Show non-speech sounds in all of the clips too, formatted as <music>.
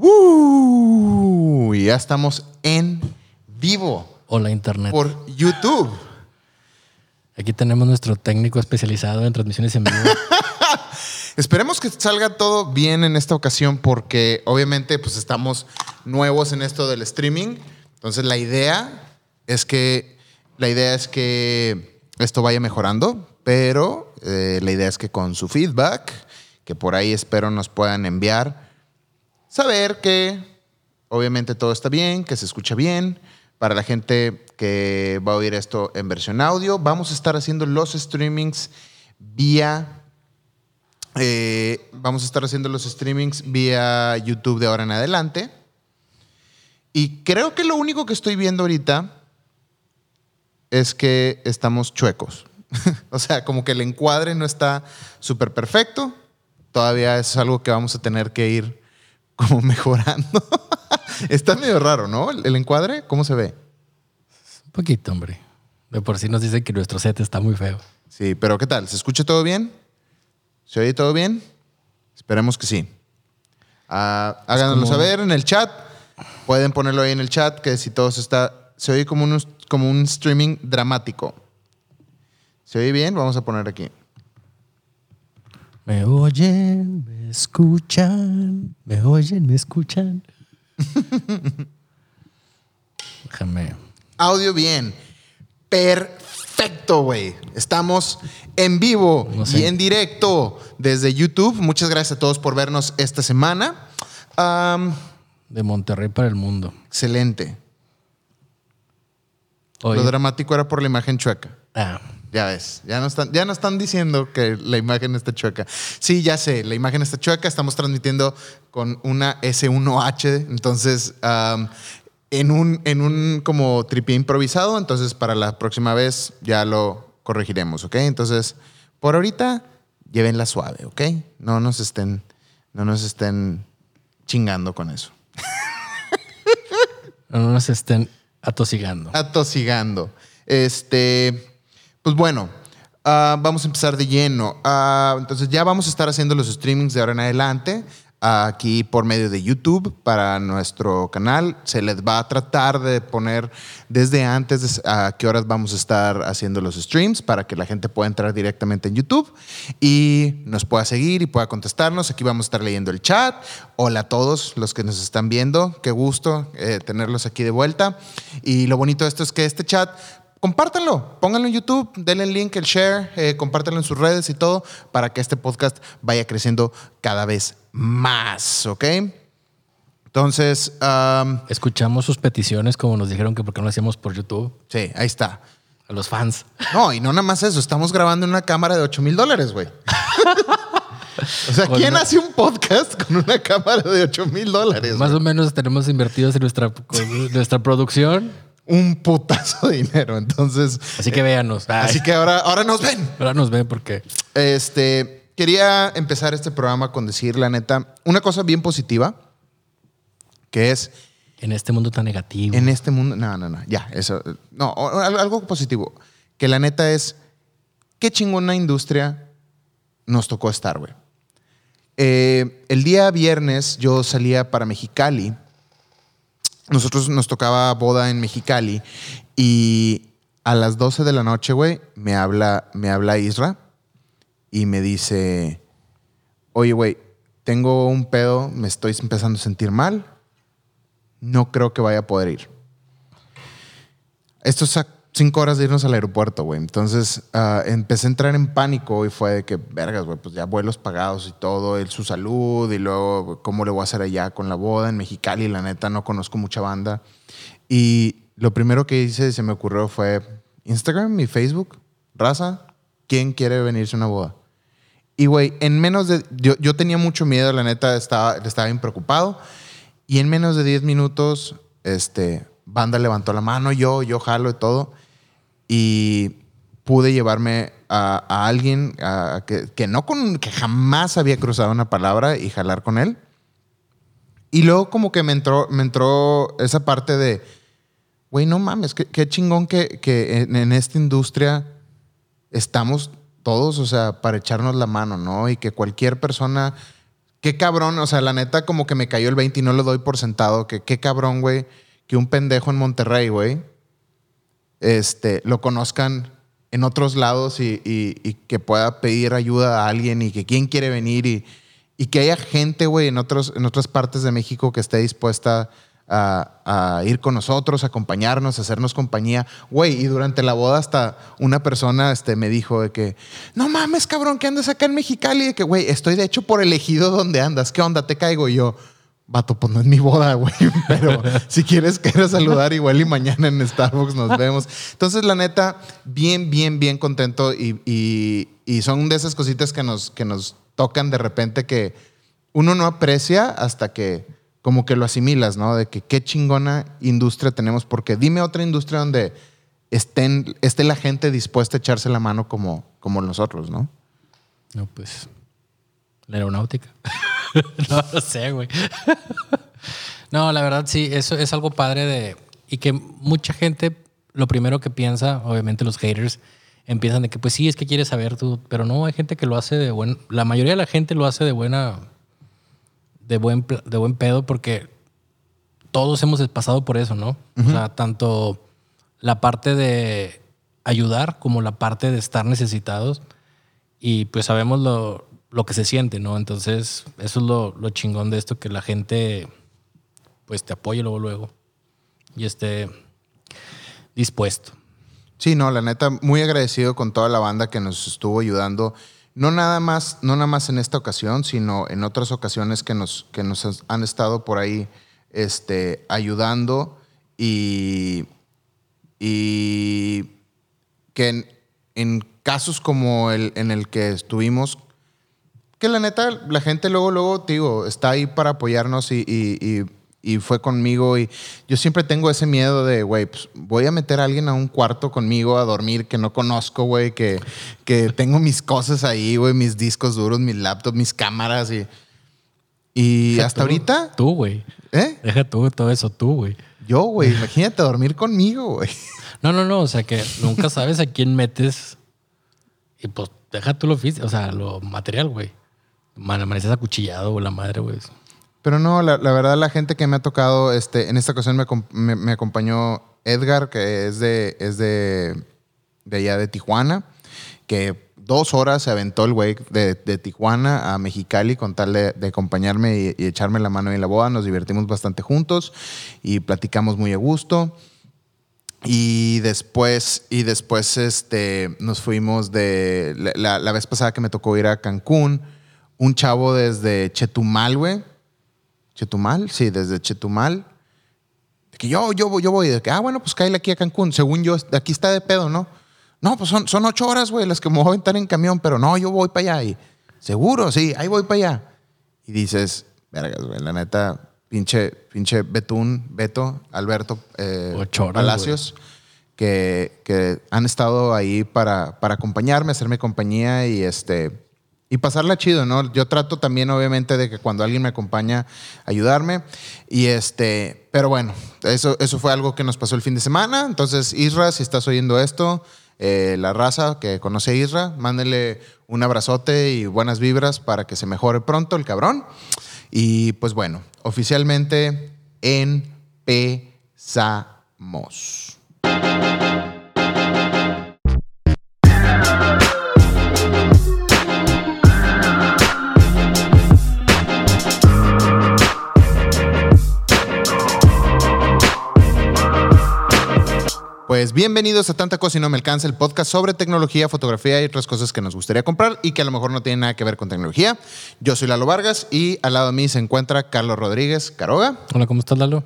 ¡Woo! Ya estamos en vivo Hola Internet. por YouTube. Aquí tenemos nuestro técnico especializado en transmisiones en vivo. <laughs> Esperemos que salga todo bien en esta ocasión porque obviamente pues estamos nuevos en esto del streaming. Entonces la idea es que la idea es que esto vaya mejorando, pero eh, la idea es que con su feedback, que por ahí espero nos puedan enviar, saber que obviamente todo está bien, que se escucha bien. Para la gente que va a oír esto en versión audio, vamos a estar haciendo los streamings vía eh, vamos a estar haciendo los streamings vía YouTube de ahora en adelante. Y creo que lo único que estoy viendo ahorita es que estamos chuecos. <laughs> o sea, como que el encuadre no está súper perfecto. Todavía es algo que vamos a tener que ir como <laughs> mejorando. está medio raro, ¿no? El, el encuadre, ¿cómo se ve? Un poquito, hombre. De por sí nos dicen que nuestro set está muy feo. Sí, pero ¿qué tal? ¿Se escucha todo bien? ¿Se oye todo bien? Esperemos que sí. Ah, háganoslo como- saber en el chat. Pueden ponerlo ahí en el chat que si todo se está. Se oye como un, como un streaming dramático. ¿Se oye bien? Vamos a poner aquí. Me oyen, me escuchan, me oyen, me escuchan. <laughs> Déjame. Audio bien. Perfecto, güey. Estamos en vivo No sé. y en directo desde YouTube. Muchas gracias a todos por vernos esta semana. De Monterrey para el mundo. excelente. Lo dramático era por la imagen chueca. ah, Ya ves, ya no están, ya no están diciendo que la imagen está chueca. Sí, ya sé, la imagen está chueca. Estamos transmitiendo con una S1H, entonces en un en un como tripié improvisado. Entonces para la próxima vez ya lo corregiremos, ¿ok? Entonces por ahorita llévenla suave, ¿ok? No nos estén no nos estén chingando con eso. <laughs> no nos estén atosigando. atosigando. Este, pues bueno, ah, vamos a empezar de lleno. Ah, entonces ya vamos a estar haciendo los streamings de ahora en adelante. ah, Aquí por medio de YouTube para nuestro canal. Se les va a tratar de poner desde antes a qué horas vamos a estar haciendo los streams para que la gente pueda entrar directamente en YouTube y nos pueda seguir y pueda contestarnos. Aquí vamos a estar leyendo el chat. Hola a todos los que nos están viendo. Qué gusto eh, tenerlos aquí de vuelta. Y lo bonito de esto es que este chat compártanlo, pónganlo en YouTube, denle el link, el share, eh, compártanlo en sus redes y todo para que este podcast vaya creciendo cada vez más, ¿ok? Entonces, am, Escuchamos sus peticiones como nos dijeron que por qué no lo hacíamos por YouTube. sí, ahí está. A los fans. No, y no nada más eso, estamos grabando en una cámara de 8 mil dólares, güey. <laughs> o sea, ¿quién una- hace un podcast con una cámara de 8 mil dólares? Más o menos tenemos invertidos en nuestra, nuestra producción. Un putazo de dinero, entonces. Así que véanos. Ay, Así que ahora, ahora nos ven. ahora nos ven porque Este, quería empezar este programa con decir, la neta, una cosa bien positiva, que es en este mundo tan negativo. en este mundo, no, no, no, ya, eso, no, algo positivo, que la neta es, qué chingona industria nos tocó estar, güey. Eh, el día viernes yo salía para Mexicali. Nosotros nos tocaba boda en Mexicali y a las 12 de la noche, güey, me habla, me habla Isra y me dice, oye, güey, tengo un pedo, me estoy empezando a sentir mal, no creo que vaya a poder ir. Esto es cinco horas de irnos al aeropuerto, güey. Entonces ah, empecé a entrar en pánico y fue de que, vergas, güey, pues ya vuelos pagados y todo, él su salud y luego cómo le voy a hacer allá con la boda en Mexicali. La neta, no conozco mucha banda. Y lo primero que hice, se me ocurrió fue Instagram y Facebook. Raza, ¿quién quiere venirse a una boda? Y, güey, en menos de... Yo, yo tenía mucho miedo, la neta, estaba, estaba bien preocupado. Y en menos de 10 minutos, este, banda levantó la mano, yo, yo jalo y todo. Y pude llevarme a, alguien que, que no con, que jamás había cruzado una palabra y jalar con él. Y luego como que me entró, me entró esa parte de, güey, no mames, qué, qué chingón que, que en esta industria estamos todos, o sea, para echarnos la mano, ¿no? Y que cualquier persona qué cabrón, o sea, la neta como que me cayó el 20 y no lo doy por sentado, que qué cabrón, güey, que un pendejo en Monterrey, güey, este, lo conozcan en otros lados y, y- que pueda pedir ayuda a alguien y que quién quiere venir y, y que haya gente, güey, en, otros, en otras partes de México que esté dispuesta a, a ir con nosotros, a acompañarnos, hacernos compañía. Güey, y durante la boda hasta una persona este, me dijo de que, no mames, cabrón, que andas acá en Mexicali. De que, güey, estoy de hecho por elegido donde andas. ¿Qué onda? Te caigo Y yo. Vato, pues no es mi boda, <laughs> güey. Pero si quieres, quieres saludar igual y mañana en Starbucks nos vemos. Entonces, la neta, bien, bien, bien contento. Y, y- y son de esas cositas que nos, que nos tocan de repente que uno no aprecia hasta que como que lo asimilas, ¿no? De que qué chingona industria tenemos. Porque dime otra industria donde estén, esté la gente dispuesta a echarse la mano como, como nosotros, ¿no? No, pues. La aeronáutica. <laughs> no lo sé, güey. <laughs> no, la verdad sí, eso es algo padre de. Y que mucha gente, lo primero que piensa, obviamente los haters, empiezan de que, pues sí, es que quieres saber tú. Pero no, hay gente que lo hace de buen. La mayoría de la gente lo hace de buena. De buen, de buen pedo, porque todos hemos pasado por eso, ¿no? O sea, tanto la parte de ayudar como la parte de estar necesitados y pues sabemos lo, lo que se siente, ¿no? Entonces, eso es lo, chingón de esto, que la gente pues te apoye luego, luego y esté dispuesto. Sí, no, la neta, muy agradecido con toda la banda que nos estuvo ayudando. No nada más, no nada más en esta ocasión, sino en otras ocasiones que nos, que nos han estado por ahí este, ayudando y, y que en casos como el en el que estuvimos, que la neta, la gente luego, luego, te digo, está ahí para apoyarnos y, y- y- y fue conmigo. Y yo siempre tengo ese miedo de, güey, pues, voy a meter a alguien a un cuarto conmigo a dormir que no conozco, güey, que, que tengo mis cosas ahí, güey, mis discos duros, mis laptops, mis cámaras y. Y hasta tú, ahorita, Tú, güey. ¿eh? Deja tú todo eso, tú, güey. Yo, güey, imagínate dormir conmigo, güey. No, no, no, o sea que nunca sabes a quién metes y pues deja tú lo físico, o sea, lo material, güey. Man, amaneces acuchillado la madre, güey. Pero no, la, la verdad, la gente que me ha tocado, este, en esta ocasión me, me- acompañó Edgar, que es de, es de, de allá de Tijuana, que dos horas se aventó el güey de, de Tijuana a Mexicali con tal de, de acompañarme y, echarme la mano en la boda. Nos divertimos bastante juntos y platicamos muy a gusto. Y después, y después este, nos fuimos de. La- la vez pasada que me tocó ir a Cancún, un chavo desde Chetumal, güey. Chetumal, sí, desde Chetumal. De que yo, yo, voy- yo voy. De que, ah, bueno, pues cállate aquí a Cancún. Según yo, aquí está de pedo, ¿no? No, pues son, son ocho horas, güey, las que me voy a aventar en camión, pero no, yo voy para allá. Y seguro, sí, ahí voy para allá. Y dices, vergas, güey, la neta, pinche, pinche Betún, Beto, Alberto eh, horas, Palacios, que, que han estado ahí para, para acompañarme, hacerme compañía y este y pasarla chido, ¿no? Yo trato también, obviamente, de que cuando alguien me acompaña, ayudarme. Y este, pero bueno, eso, eso fue algo que nos pasó el fin de semana. Entonces, Isra, si estás oyendo esto, eh, la raza que conoce a Isra, mándele un abrazote y buenas vibras para que se mejore pronto el cabrón. Y pues bueno, oficialmente empezamos. Pues bienvenidos a Tanta Cosa y No Me Alcanza, el podcast sobre tecnología, fotografía y otras cosas que nos gustaría comprar y que a lo mejor no tienen nada que ver con tecnología. Yo soy Lalo Vargas y al lado de mí se encuentra Carlos Rodríguez Caroga. Hola, ¿cómo estás, Lalo?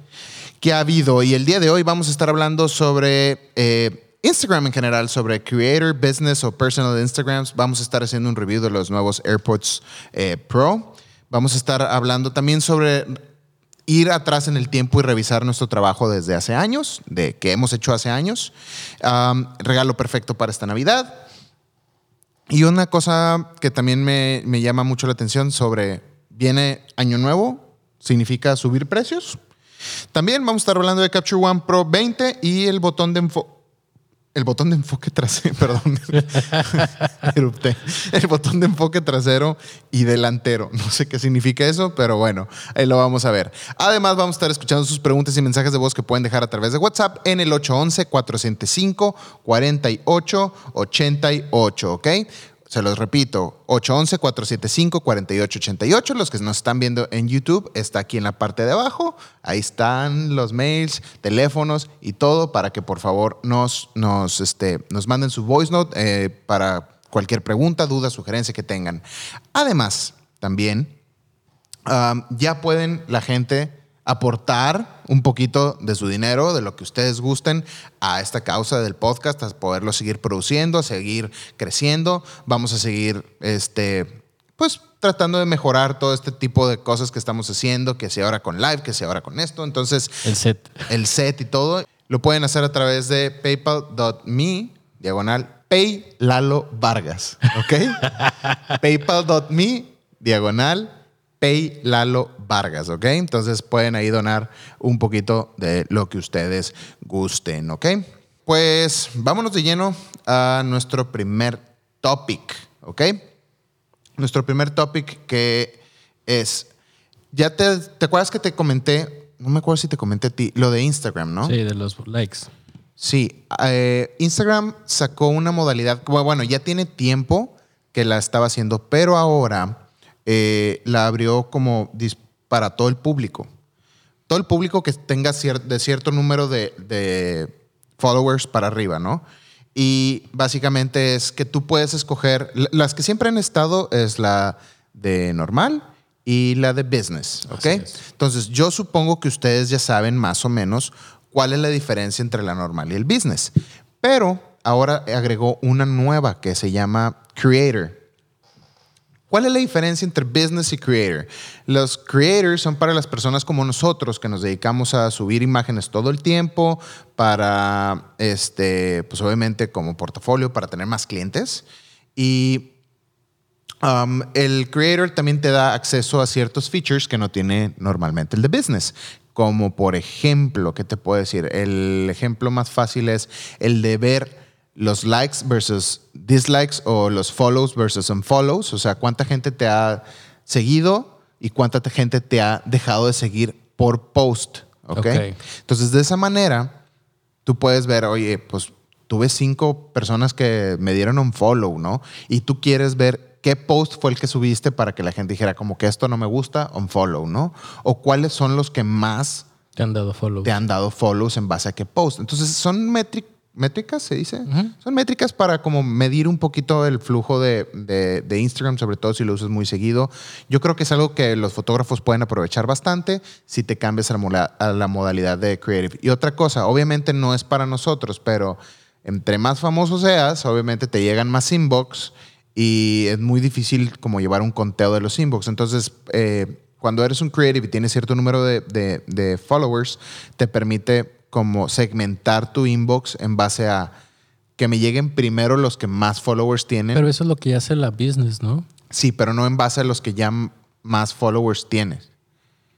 ¿Qué ha habido? Y el día de hoy vamos a estar hablando sobre eh, Instagram en general, sobre Creator, Business o Personal Instagrams. Vamos a estar haciendo un review de los nuevos AirPods eh, Pro. Vamos a estar hablando también sobre ir atrás en el tiempo y revisar nuestro trabajo desde hace años, de que hemos hecho hace años. Regalo perfecto para esta Navidad. Y una cosa que también me, me llama mucho la atención sobre, viene Año Nuevo, significa subir precios. También vamos a estar hablando de Capture One Pro 20 y el botón de enfoque. El botón de enfoque trasero, <laughs> perdón, el botón de enfoque trasero y delantero. No sé qué significa eso, pero bueno, ahí lo vamos a ver. Además, vamos a estar escuchando sus preguntas y mensajes de voz que pueden dejar a través de WhatsApp en el 811-405-4888, ¿ok? Se los repito, 811-475-4888. Los que nos están viendo en YouTube, está aquí en la parte de abajo. Ahí están los mails, teléfonos y todo para que por favor nos, nos, este, nos manden su voice note eh, para cualquier pregunta, duda, sugerencia que tengan. Además, también um, ya pueden la gente aportar un poquito de su dinero, de lo que ustedes gusten, a esta causa del podcast, a poderlo seguir produciendo, a seguir creciendo. Vamos a seguir, este, pues, tratando de mejorar todo este tipo de cosas que estamos haciendo, que sea ahora con live, que sea ahora con esto. Entonces, El set. el set y todo, lo pueden hacer a través de paypal.me, diagonal, pay Lalo Vargas, ¿ok? <laughs> paypal.me, diagonal, pay Lalo Vargas, ¿ok? Entonces pueden ahí donar un poquito de lo que ustedes gusten, ¿ok? Pues vámonos de lleno a nuestro primer topic, ¿ok? Nuestro primer topic que es, ya te, ¿te acuerdas que te comenté? No me acuerdo si te comenté a ti, lo de Instagram, ¿no? Sí, de los likes. Sí, eh, Instagram sacó una modalidad, bueno, ya tiene tiempo que la estaba haciendo, pero ahora eh, la abrió como para todo el público. Todo el público que tenga cier- de cierto número de, de followers para arriba, ¿no? Y básicamente es que tú puedes escoger, las que siempre han estado es la de normal y la de business, ¿ok? Entonces, yo supongo que ustedes ya saben más o menos cuál es la diferencia entre la normal y el business. Pero ahora agregó una nueva que se llama Creator. ¿Cuál es la diferencia entre business y creator? Los creators son para las personas como nosotros que nos dedicamos a subir imágenes todo el tiempo para, este, pues obviamente como portafolio, para tener más clientes. Y Um, el creator también te da acceso a ciertos features que no tiene normalmente el de business. Como por ejemplo, ¿qué te puedo decir? El ejemplo más fácil es el de ver los likes versus dislikes o los follows versus unfollows. O sea, cuánta gente te ha seguido y cuánta te- gente te ha dejado de seguir por post. ¿ok? Ok. Entonces, de esa manera, tú puedes ver, oye, pues tuve cinco personas que me dieron un follow, ¿no? Y tú quieres ver qué post fue el que subiste para que la gente dijera como que esto no me gusta, un follow, ¿no? O cuáles son los que más Te han dado follow. te han dado follows en base a qué post. Entonces, son métric- métricas, se dice. Son métricas para como medir un poquito el flujo de, de- de Instagram, sobre todo si lo usas muy seguido. Yo creo que es algo que los fotógrafos pueden aprovechar bastante si te cambias a la, mola- a la modalidad de creative. Y otra cosa, obviamente no es para nosotros, pero entre más famoso seas, obviamente te llegan más inbox y es muy difícil como llevar un conteo de los inbox. Entonces, eh, cuando eres un creative y tienes cierto número de, de- de followers, te permite como segmentar tu inbox en base a que me lleguen primero los que más followers tienen. Pero eso es lo que hace la business, ¿no? sí, pero no en base a los que ya más followers tienes.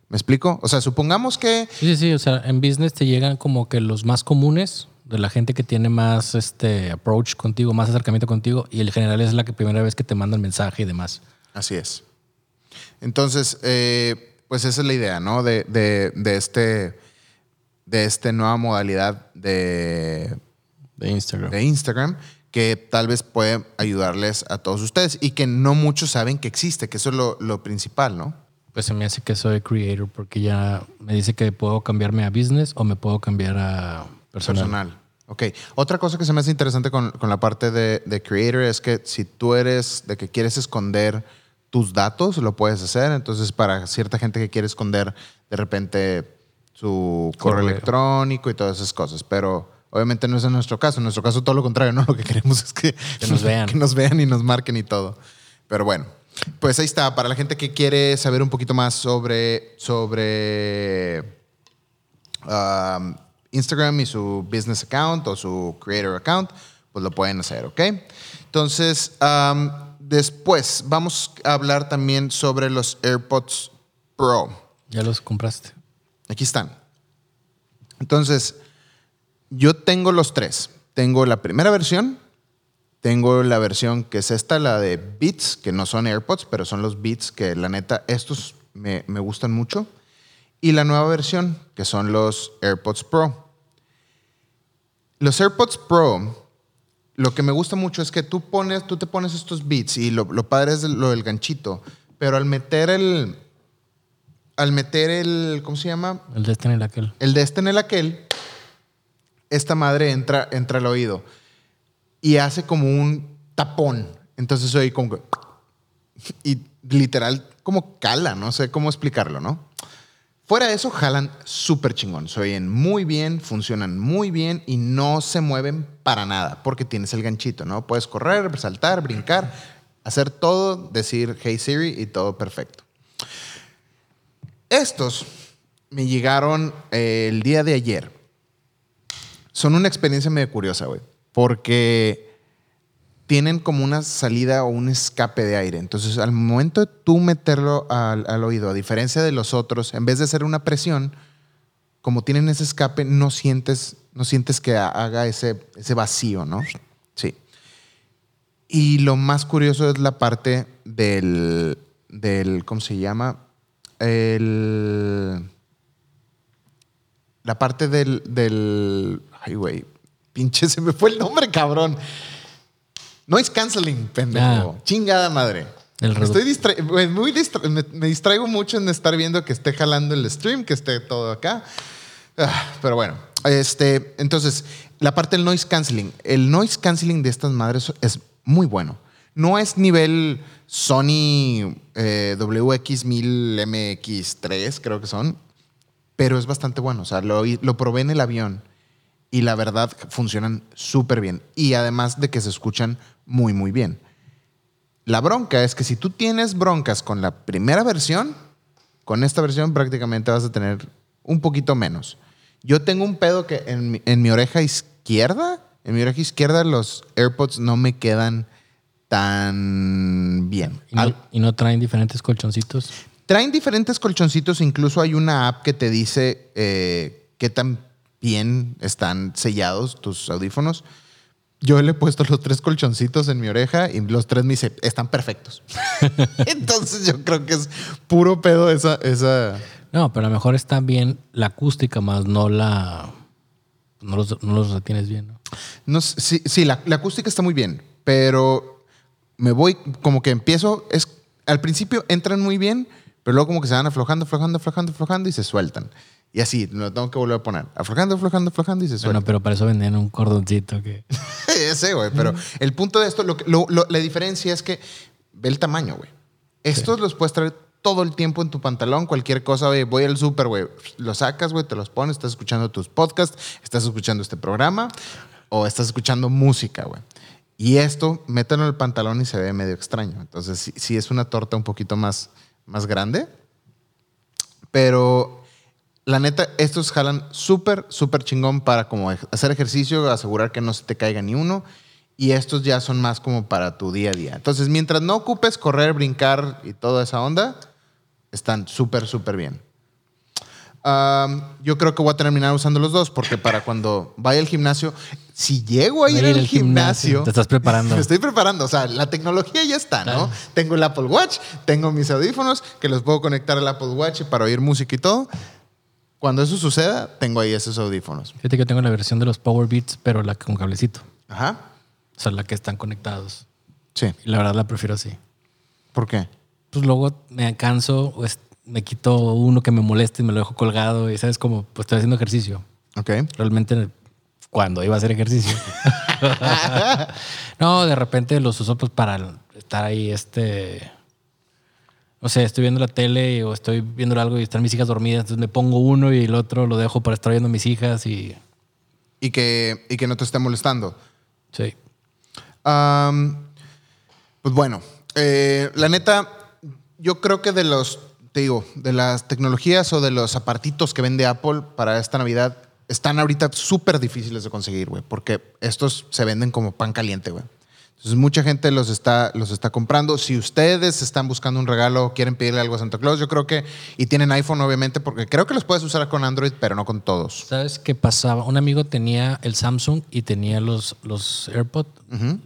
¿Me explico? O sea, supongamos que Sí, sí, sí. O sea, en business te llegan como que los más comunes de la gente que tiene más este approach contigo, más acercamiento contigo, y el general es la que primera vez que te manda el mensaje y demás. Así es. Entonces, eh, pues esa es la idea, ¿no? De, de, de este, de esta nueva modalidad de, De Instagram. de Instagram que tal vez puede ayudarles a todos ustedes y que no muchos saben que existe, que eso es lo, lo principal, ¿no? Pues se me hace que soy creator porque ya me dice que puedo cambiarme a business o me puedo cambiar a personal. Personal. Ok. Otra cosa que se me hace interesante con, con la parte de, de creator es que si tú eres de que quieres esconder tus datos, lo puedes hacer. Entonces, para cierta gente que quiere esconder de repente su correo, Correo. electrónico y todas esas cosas. Pero obviamente no es en nuestro caso. En nuestro caso, todo lo contrario, ¿no? <laughs> Lo que queremos es que, Que nos vean. <laughs> que nos vean y nos marquen y todo. Pero bueno, pues ahí está. Para la gente que quiere saber un poquito más sobre, sobre um, Instagram y su business account o su creator account, pues lo pueden hacer, ¿ok? Entonces, um, después vamos a hablar también sobre los AirPods Pro. Ya los compraste. Aquí están. Entonces, yo tengo los tres. tengo la primera versión, tengo la versión que es esta, la de Beats, que no son AirPods, pero son los Beats que la neta, estos me, gustan mucho. Y la nueva versión, que son los AirPods Pro. Los AirPods Pro, lo que me gusta mucho es que tú, pones, tú te pones estos Beats y lo, lo padre es lo del ganchito, pero al meter el... Al meter el... ¿Cómo se llama? El de este en el aquel. El de este en el aquel, esta madre entra, entra al oído y hace como un tapón. Entonces soy como que... Y literal como cala, no sé cómo explicarlo, ¿no? Fuera de eso, jalan súper chingón. Se oyen muy bien, funcionan muy bien y no se mueven para nada porque tienes el ganchito, ¿no? Puedes correr, saltar, brincar, hacer todo, decir Hey Siri y todo perfecto. Estos me llegaron eh, el día de ayer. Son una experiencia medio curiosa, güey. Porque tienen como una salida o un escape de aire. Entonces, al momento de tú meterlo al, al oído, a diferencia de los otros, en vez de hacer una presión, como tienen ese escape, no sientes, no sientes que haga ese, ese vacío, ¿no? Sí. Y lo más curioso es la parte del, del ¿cómo se llama? El, la parte del, del, ay, güey, pinche, <laughs> se me fue el nombre, cabrón. Noise canceling, pendejo. Ah. Chingada madre. El Estoy distra- muy distra- me, me distraigo mucho en estar viendo que esté jalando el stream, que esté todo acá. Ah, pero bueno, este, entonces, la parte del noise canceling. El noise canceling de estas madres es muy bueno. No es nivel Sony eh, WX1000MX3, creo que son, pero es bastante bueno. O sea, lo, lo probé en el avión y la verdad funcionan súper bien. Y además de que se escuchan muy, muy bien. La bronca es que si tú tienes broncas con la primera versión, con esta versión prácticamente vas a tener un poquito menos. Yo tengo un pedo que en mi oreja izquierda, en mi oreja izquierda los AirPods no me quedan tan bien. ¿Y no, Al- y no traen diferentes colchoncitos? Traen diferentes colchoncitos, incluso hay una app que te dice eh, qué tan bien están sellados tus audífonos. Yo le he puesto los tres colchoncitos en mi oreja y los tres me dice, están perfectos. <laughs> Entonces yo creo que es puro pedo esa, esa... No, pero a lo mejor está bien la acústica, más no la. No los, no los retienes bien, ¿no? No, sí, sí la, la acústica está muy bien, pero me voy, como que empiezo, es, al principio entran muy bien, pero luego como que se van aflojando, aflojando, aflojando, aflojando y se sueltan. Y así, lo tengo que volver a poner. Aflojando, aflojando, aflojando y se. Bueno, pero para eso venden un cordoncito que. <laughs> Ese, güey. Pero el punto de esto, lo, lo- lo- la diferencia es que ve el tamaño, güey. Estos los puedes traer todo el tiempo en tu pantalón, cualquier cosa, güey. Voy al súper, güey. Los sacas, güey, te los pones, estás escuchando tus podcasts, estás escuchando este programa o estás escuchando música, güey. Y esto, mételo en el pantalón y se ve medio extraño. Entonces, sí, sí es una torta un poquito más, más grande. Pero la neta, estos jalan súper, súper chingón para como hacer ejercicio, asegurar que no se te caiga ni uno. Y estos ya son más como para tu día a día. Entonces, mientras no ocupes correr, brincar y toda esa onda, están súper, súper bien. Yo creo que voy a terminar usando los dos porque para cuando vaya al gimnasio, si llego a ir, Va a ir al gimnasio. gimnasio, Te estás preparando. <laughs> Me estoy preparando. O sea, la tecnología ya está, ¿no? Tengo el Apple Watch, tengo mis audífonos que los puedo conectar al Apple Watch para oír música y todo. Cuando eso suceda, tengo ahí esos audífonos. Fíjate que yo tengo la versión de los Power Beats, pero la con cablecito. Ajá. O sea, la que están conectados. Sí. Y la verdad la prefiero así. ¿Por qué? Pues luego me canso, o me quito uno que me moleste y me lo dejo colgado. Y sabes como, pues estoy haciendo ejercicio. Ok. Realmente cuando iba a hacer ejercicio. <laughs> no, de repente los uso pues para estar ahí, este. No sé, estoy viendo la tele o estoy viendo algo y están mis hijas dormidas, entonces me pongo uno y el otro lo dejo para estar viendo a mis hijas y. Y que, y que no te esté molestando. Sí. Pues bueno, eh, la neta, yo creo que de los, te digo, de las tecnologías o de los apartitos que vende Apple para esta Navidad, están ahorita súper difíciles de conseguir, güey, porque estos se venden como pan caliente, güey. Entonces, mucha gente los está, los está comprando. Si ustedes están buscando un regalo, quieren pedirle algo a Santa Claus, yo creo que, y tienen iPhone, obviamente, porque creo que los puedes usar con Android, pero no con todos. ¿Sabes qué pasaba? Un amigo tenía el Samsung y tenía los, los AirPods,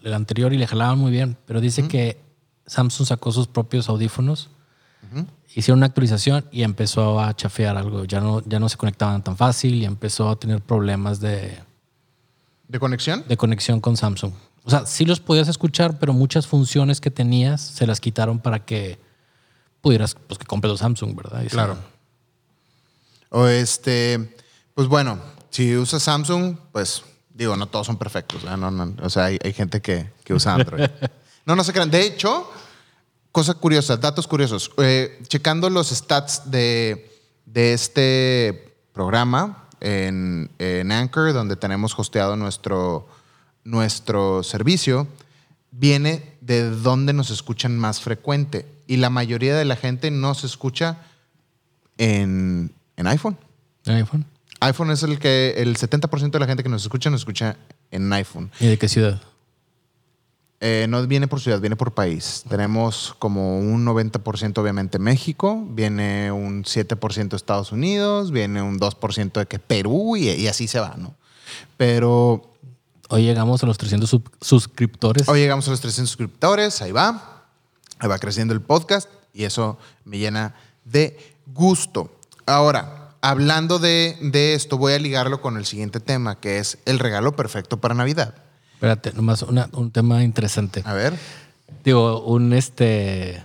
el anterior, y le jalaban muy bien, pero dice que Samsung sacó sus propios audífonos, hicieron una actualización y empezó a chafear algo. Ya no, ya no se conectaban tan fácil y empezó a tener problemas de, ¿De conexión? de conexión con Samsung. O sea, sí los podías escuchar, pero muchas funciones que tenías se las quitaron para que pudieras, pues que compres los Samsung, ¿verdad? Y Claro. se- O este, pues bueno, si usas Samsung, pues digo, no todos son perfectos. ¿verdad? No, no, o sea, hay, hay gente que, que usa Android. <laughs> no, no se crean. De hecho, cosa curiosa, datos curiosos. Eh, checando los stats de, de este programa en, en Anchor, donde tenemos hosteado nuestro, nuestro servicio, viene de dónde nos escuchan más frecuente. Y la mayoría de la gente no se escucha en, en iPhone. ¿El iPhone? iPhone es el que el 70% de la gente que nos escucha nos escucha en iPhone. ¿Y de qué ciudad? Eh, no viene por ciudad, viene por país. Tenemos como un 90% obviamente México, viene un 7% Estados Unidos, viene un 2% de que Perú y, y así se va, ¿no? Pero Hoy llegamos a los 300 sub- suscriptores. hoy llegamos a los 300 suscriptores, ahí va, ahí va creciendo el podcast y eso me llena de gusto. Ahora, hablando de, de esto, voy a ligarlo con el siguiente tema, que es el regalo perfecto para Navidad. Espérate, nomás una- un tema interesante. A ver, Digo, un este.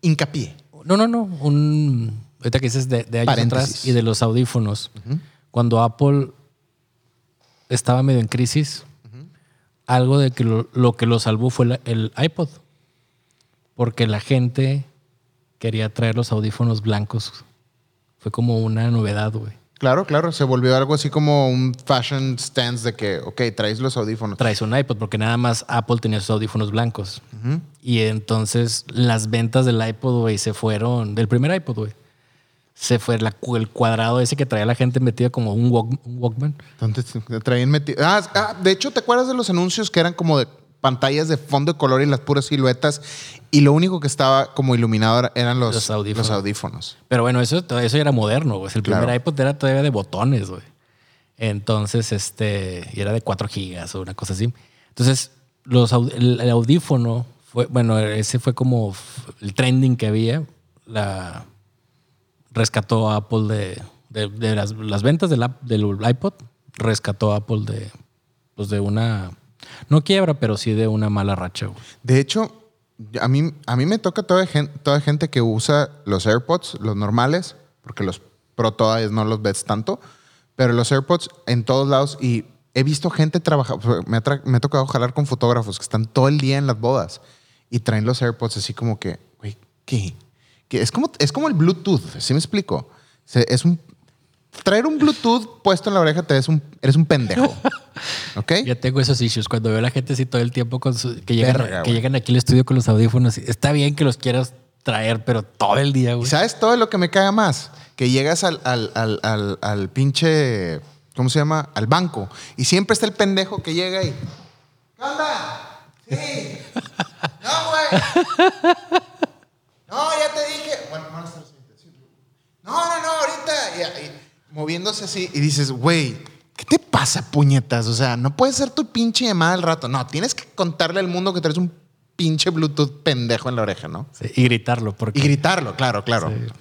hincapié. No, no, no. Un. Ahorita que dices de, de años Paréntesis. atrás y de los audífonos. Cuando Apple estaba medio en crisis, algo de que lo, lo que lo salvó fue la- el iPod. Porque la gente quería traer los audífonos blancos. Fue como una novedad, güey. Claro, claro, se volvió algo así como un fashion stance de que, ok, traes los audífonos. traes un iPod, porque nada más Apple tenía sus audífonos blancos. Y entonces las ventas del iPod, güey, se fueron, del primer iPod, güey. Se fue la- el cuadrado ese que traía la gente metida como un, Walk- un Walkman. Entonces traían metido. Ah, ah, de hecho, ¿te acuerdas de los anuncios que eran como de pantallas de fondo de color y las puras siluetas? Y lo único que estaba como iluminado era- eran los, Los audífonos. los audífonos. Pero bueno, eso, eso era moderno, güey. El primer iPod era todavía de botones, güey. Entonces, este, y era de 4 gigas o una cosa así. Entonces, los, el, el audífono fue, bueno, ese fue como el trending que había. La rescató a Apple de, de, de las, las ventas del, del iPod, rescató a Apple de, pues de una, no quiebra, pero sí de una mala racha, güey. De hecho, a mí, a mí me toca toda gente, toda gente que usa los AirPods, los normales, porque los Pro todavía no los ves tanto, pero los AirPods en todos lados y he visto gente trabajar, me me ha tocado jalar con fotógrafos que están todo el día en las bodas y traen los AirPods así como que, güey, ¿qué? ¿Qué? Es, como, es como el Bluetooth, ¿sí me explico? Es un... Traer un Bluetooth puesto en la oreja te es un, eres un pendejo. <laughs> ¿Ok? Ya tengo esos issues. Cuando veo a la gente así todo el tiempo con su- que, llegan, Verga, que llegan aquí al estudio con los audífonos. Está bien que los quieras traer, pero todo el día, ¿Y güey. sabes todo lo que me caga más? Que llegas al, al, al, al, al pinche, ¿cómo se llama? Al banco. Y siempre está el pendejo que llega y... ¿Qué onda? Sí. No, güey. <laughs> No, ya te dije. Bueno. No, no, no, ahorita. Y, y moviéndose así. Y dices, güey, ¿qué te pasa, puñetas? O sea, no puede ser tu pinche llamada al rato. No, tienes que contarle al mundo que traes un pinche Bluetooth pendejo en la oreja, ¿no? Sí, y gritarlo, porque Y gritarlo, claro, claro. Sí.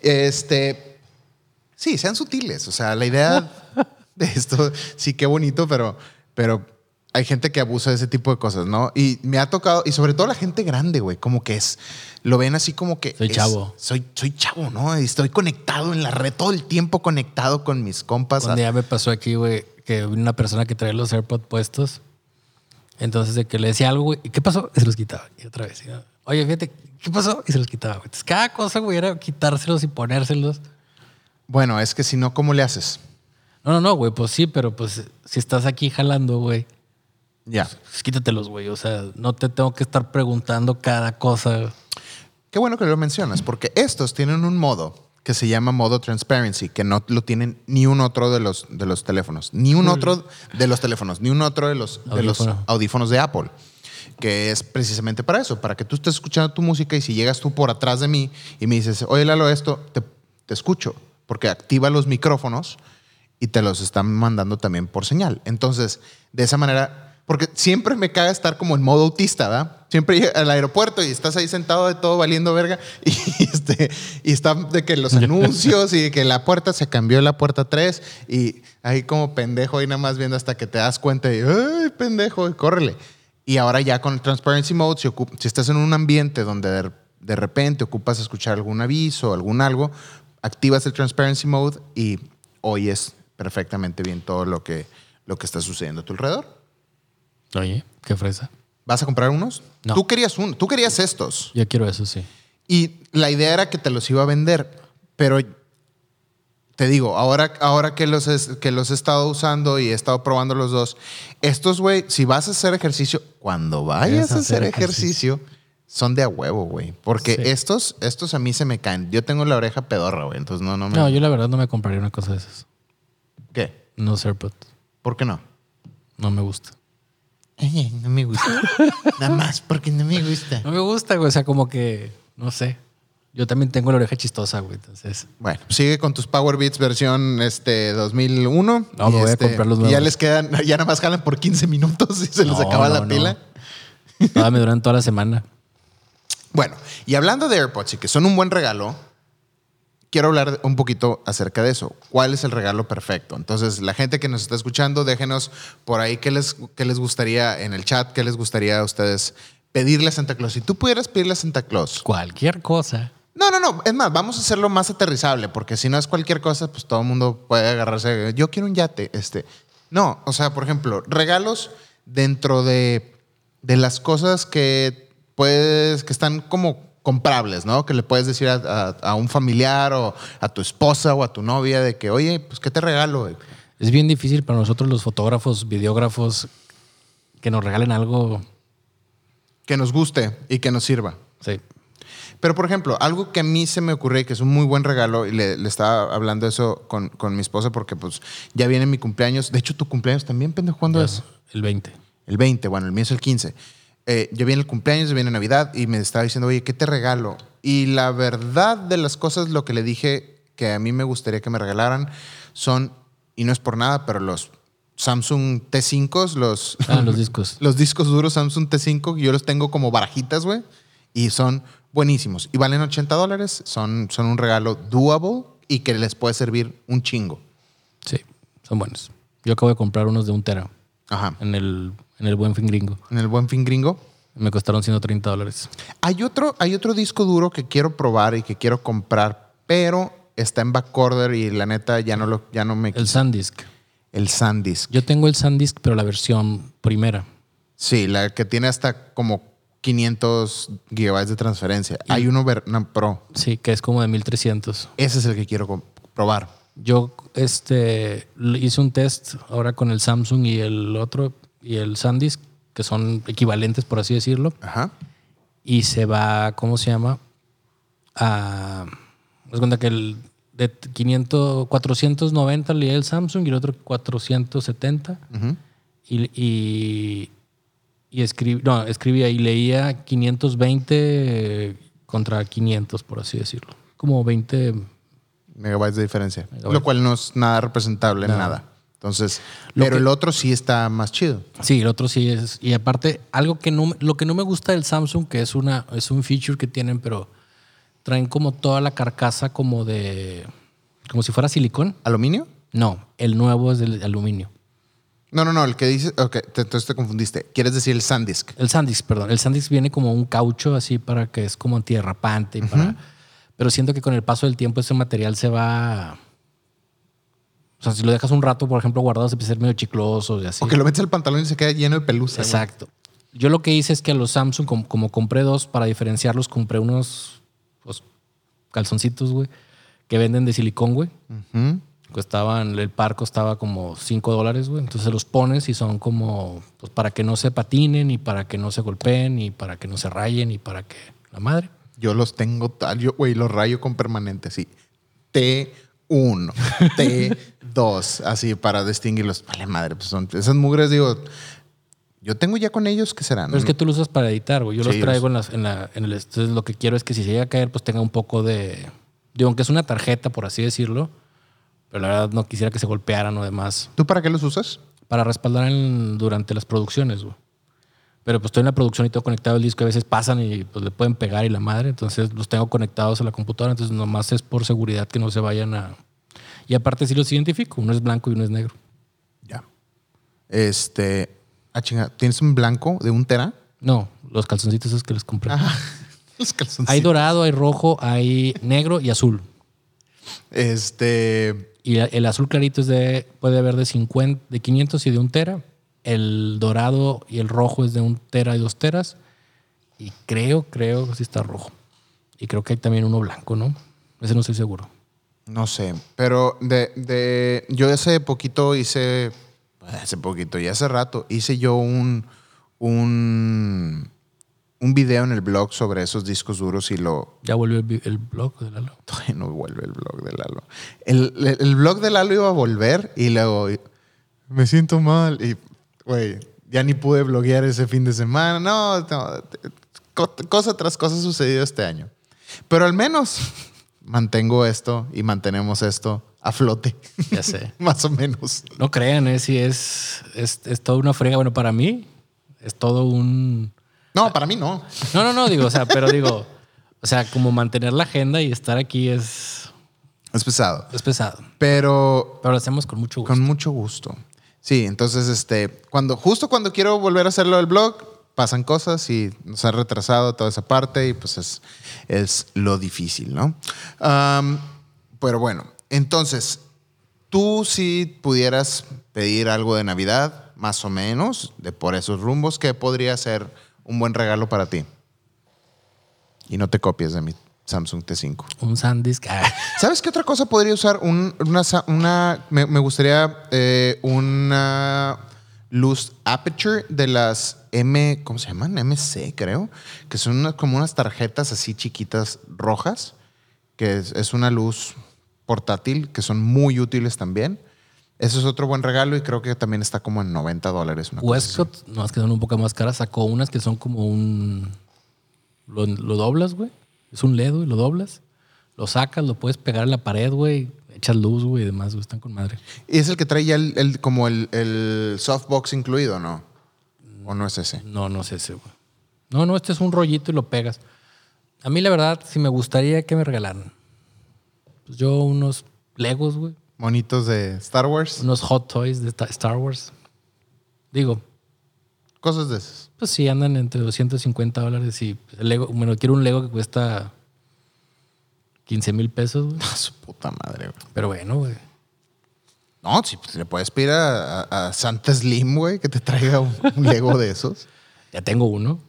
Este. Sí, sean sutiles. O sea, la idea <laughs> de esto, sí, qué bonito, pero, pero hay gente que abusa de ese tipo de cosas, ¿no? Y me ha tocado, y sobre todo la gente grande, güey, como que es, lo ven así como que. Soy es- chavo. Soy, soy chavo, ¿no? Y estoy conectado en la red todo el tiempo conectado con mis compas. un día me pasó aquí, güey, que una persona que traía los AirPods puestos. Entonces, de que le decía algo, güey, ¿y qué pasó? Y se los quitaba. Y otra vez. Oye, fíjate, ¿qué pasó? Y se los quitaba, güey. Entonces, cada cosa, güey, era quitárselos y ponérselos. Bueno, es que si no, ¿cómo le haces? No, no, no, güey, pues sí, pero pues si estás aquí jalando, güey, Ya. pues quítatelos, güey. O sea, no te tengo que estar preguntando cada cosa. Qué bueno que lo mencionas, porque estos tienen un modo que se llama modo transparency, que no lo tienen ni un otro de los, de los teléfonos, ni un otro de los teléfonos, ni un otro de los, de los Audífono. audífonos de Apple. que es precisamente para eso, para que tú estés escuchando tu música y si llegas tú por atrás de mí y me dices, oye Lalo, esto, te, te escucho, porque activa los micrófonos y te los están mandando también por señal. Entonces, de esa manera porque siempre me caga estar como en modo autista, ¿verdad? Siempre al aeropuerto y estás ahí sentado de todo valiendo verga <laughs> y, este, y está de que los anuncios y de que la puerta se cambió la puerta 3 y ahí como pendejo ahí nada más viendo hasta que te das cuenta y, ay, pendejo, y córrele. Y ahora ya con el Transparency Mode, si, si estás en un ambiente donde de, de repente ocupas escuchar algún aviso, algún algo, activas el Transparency Mode y oyes perfectamente bien todo lo que, lo que está sucediendo a tu alrededor. Oye, qué fresa. ¿Vas a comprar unos? No. Tú querías uno, tú querías estos. Yo quiero eso, sí. Y la idea era que te los iba a vender, pero te digo, ahora, ahora que, los es- que los he estado usando y he estado probando los dos, estos, güey, si vas a hacer ejercicio, cuando vayas a hacer ejercicio, son de a huevo, güey. Porque Sí. estos, estos a mí se me caen. Yo tengo la oreja pedorra, güey, entonces no, no me... No, yo la verdad no me compraría una cosa de esas. ¿Qué? No AirPods. ¿Por qué no? No me gusta. Ay, no me gusta. <laughs> Nada más porque no me gusta. No me gusta, güey. O sea, como que, no sé. Yo también tengo la oreja chistosa, güey. Entonces, Bueno, sigue con tus Power Beats versión este 2001. No, me voy a este, comprar los y Ya nuevos. les quedan, <laughs> ya nada más jalan por 15 minutos y se les No, acaba no, la no. pila. todavía me duran toda la semana. Bueno, y hablando de AirPods y que son un buen regalo, quiero hablar un poquito acerca de eso. ¿Cuál es el regalo perfecto? Entonces, la gente que nos está escuchando, déjenos por ahí qué les, qué les gustaría en el chat, qué les gustaría a ustedes pedirle a Santa Claus. Si tú pudieras pedirle a Santa Claus. Cualquier cosa. No, no, no. Es más, vamos a hacerlo más aterrizable, porque si no es cualquier cosa, pues todo el mundo puede agarrarse. Yo quiero un yate. Este. No, o sea, por ejemplo, regalos dentro de, de las cosas que puedes, que están como comprables, ¿no? Que le puedes decir a, a- a un familiar o a tu esposa o a tu novia de que, oye, pues, ¿qué te regalo? güey?" Es bien difícil para nosotros los fotógrafos, videógrafos, que nos regalen algo. Que nos guste y que nos sirva. Sí. Pero, por ejemplo, algo que a mí se me ocurre y que es un muy buen regalo, y le, le estaba hablando eso con, con mi esposa porque pues ya viene mi cumpleaños. De hecho, tu cumpleaños también, pendejo, ¿cuándo es? El 20. El 20, bueno, el mío es el 15. Eh, ya viene el cumpleaños, ya viene Navidad y me estaba diciendo, oye, ¿qué te regalo? Y la verdad de las cosas, lo que le dije que a mí me gustaría que me regalaran son, y no es por nada, pero los Samsung T5, los, Ah, los discos. <laughs> los discos duros Samsung T5, yo los tengo como barajitas, güey, y son buenísimos. Y valen 80 dólares, son, son un regalo doable y que les puede servir un chingo. Sí, son buenos. Yo acabo de comprar unos de un tera Ajá. en el, en el Buen Fin Gringo. En el buen fin gringo. Me costaron 130 dólares. Hay otro, hay otro disco duro que quiero probar y que quiero comprar, pero está en backorder y la neta ya no, lo, ya no me... El SanDisk. el SanDisk. Yo tengo el SanDisk, pero la versión primera. Sí, la que tiene hasta como 500 gigabytes de transferencia. Hay uno no, Pro. Sí, que es como de 1300. Ese es el que quiero probar. Yo este, hice un test ahora con el Samsung y el otro, y el SanDisk, que son equivalentes, por así decirlo, Ajá. y se va, ¿cómo se llama? A. Haz cuenta que el de 500, 490 leía el Samsung y el otro 470. Ujú. Y, y, y no, escribía y leía 520 contra 500, por así decirlo. Como 20. Megabytes de diferencia. Megabytes. Lo cual no es nada representable en No. nada. Entonces, Lo pero que- el otro sí está más chido. Sí, el otro sí es. Y aparte, algo que no, lo que no me gusta del Samsung, que es, una, es un feature que tienen, pero traen como toda la carcasa como de. como si fuera silicón. ¿Aluminio? No, el nuevo es de aluminio. No, no, no. El que dice. Ok, te- entonces te confundiste. Quieres decir el SanDisk. El SanDisk, perdón. El SanDisk viene como un caucho así para que es como antiderrapante. y para, pero siento que con el paso del tiempo ese material se va. O sea, si lo dejas un rato, por ejemplo, guardado, se empieza a ser medio chicloso y así. O que lo metes al pantalón y se queda lleno de pelusa. güey. Exacto. Yo lo que hice es que a los Samsung, como, como compré dos, para diferenciarlos, compré unos pues, calzoncitos, güey, que venden de silicón, güey. Ujú. Costaban, el par costaba como 5 dólares, güey. Entonces los pones y son como, pues para que no se patinen y para que no se golpeen y para que no se rayen y para que la madre. Yo los tengo tal, yo, güey, los rayo con permanente, sí. T1, T2, así para distinguirlos. Vale, madre, pues son esas mugres, digo, Yo tengo ya con ellos que serán. Pero es que tú lo usas para editar, güey. Yo Sí, los traigo en, las- en la, en el. Entonces, lo que quiero es que si se llega a caer, pues tenga un poco de. Digo, aunque es una tarjeta, por así decirlo. Pero la verdad no quisiera que se golpearan o demás. ¿Tú para qué los usas? Para respaldar en- durante las producciones, güey. Pero pues estoy en la producción y tengo conectado el disco. A veces pasan y pues le pueden pegar y la madre. Entonces los tengo conectados a la computadora. Entonces nomás es por seguridad que no se vayan a. Y aparte sí los identifico. Uno es blanco y uno es negro. Ya. Este. Ah, chinga. ¿Tienes un blanco de un tera? No, los calzoncitos esos que les compré. <laughs> Los calzoncitos. Hay dorado, hay rojo, hay negro y azul. Este. Y el azul clarito es de, puede haber de 50, de 500 y de un tera. El dorado y el rojo es de un tera y dos teras. Y creo, creo que sí está rojo. Y creo que hay también uno blanco, ¿no? Ese no estoy seguro. No sé. Pero de, de. Yo hace poquito hice. Hace poquito, y hace rato, hice yo un. Un. Un video en el blog sobre esos discos duros y lo, Ya volvió el, el blog de Lalo. <laughs> Todavía no vuelve el blog de Lalo. El, el- el blog de Lalo iba a volver y luego me siento mal y, güey, ya ni pude bloguear ese fin de semana. No, no, co- cosa tras cosa sucedido este año. Pero al menos <laughs> mantengo esto y mantenemos esto a flote, Ya sé. <laughs> más o menos. No crean, ¿eh? Sí, es, es, es toda una frega. Bueno, para mí es todo un... No, para mí no. No, no, no, digo, o sea, pero digo, o sea, como mantener la agenda y estar aquí es, Es pesado. es pesado. Pero Pero lo hacemos con mucho gusto. Con mucho gusto. Sí, entonces, este, cuando, justo cuando quiero volver a hacerlo del blog, pasan cosas y nos ha retrasado toda esa parte y pues es, es lo difícil, ¿no? Am, pero bueno, entonces, tú si pudieras pedir algo de Navidad, más o menos, de por esos rumbos, ¿qué podría ser un buen regalo para ti? Y no te copies de mi Samsung T5. Un SanDisk. ah, <laughs> ¿Sabes qué otra cosa podría usar? Un- una, una- me, me gustaría eh, una luz aperture de las M, ¿cómo se llaman? MC, creo. Que son unas- como unas tarjetas así chiquitas rojas, que es, es una luz portátil, que son muy útiles también. Eso es otro buen regalo y creo que también está como en 90 dólares. Westcott, no, es que son un poco más caras, sacó unas que son como un... Lo, lo doblas, güey. Es un LED, güey, lo doblas. Lo sacas, lo puedes pegar en la pared, güey. Echas luz, güey, y demás, güey. Están con madre. Y es el que trae ya el, el- como el, el softbox incluido, ¿no? ¿O no es ese? No, no sé ese, güey. No, no, este es un rollito y lo pegas. A mí, la verdad, sí me gustaría que me regalaran. Pues yo unos Legos, güey. Monitos de Star Wars. Unos Hot Toys de Sta- Star Wars. Digo, Cosas de esas. pues sí, andan entre 250 dólares y el Lego, bueno, quiero un Lego que cuesta 15 mil pesos, güey. <laughs> A su puta madre, güey. Pero bueno, güey. No, si pues, le puedes pedir a, a- a Santa Slim, güey, que te traiga un, un Lego de esos. <laughs> Ya tengo uno.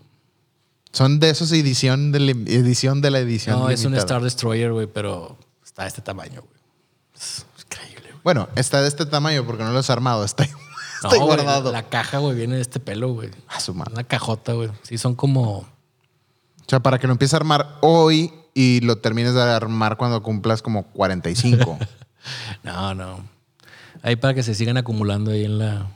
Son de esos edición de la edición de la edición. No, es un. Star Destroyer, güey, pero está de este tamaño, güey. Es increíble, güey. Bueno, está de este tamaño porque no lo has armado, está, <laughs> está No, güey, guardado. La caja, güey, viene de este pelo, güey. A su madre. Una cajota, güey. Sí, son como. O sea, para que lo empieces a armar hoy y lo termines de armar cuando cumplas como 45 <laughs> No, no. Ahí para que se sigan acumulando ahí en la.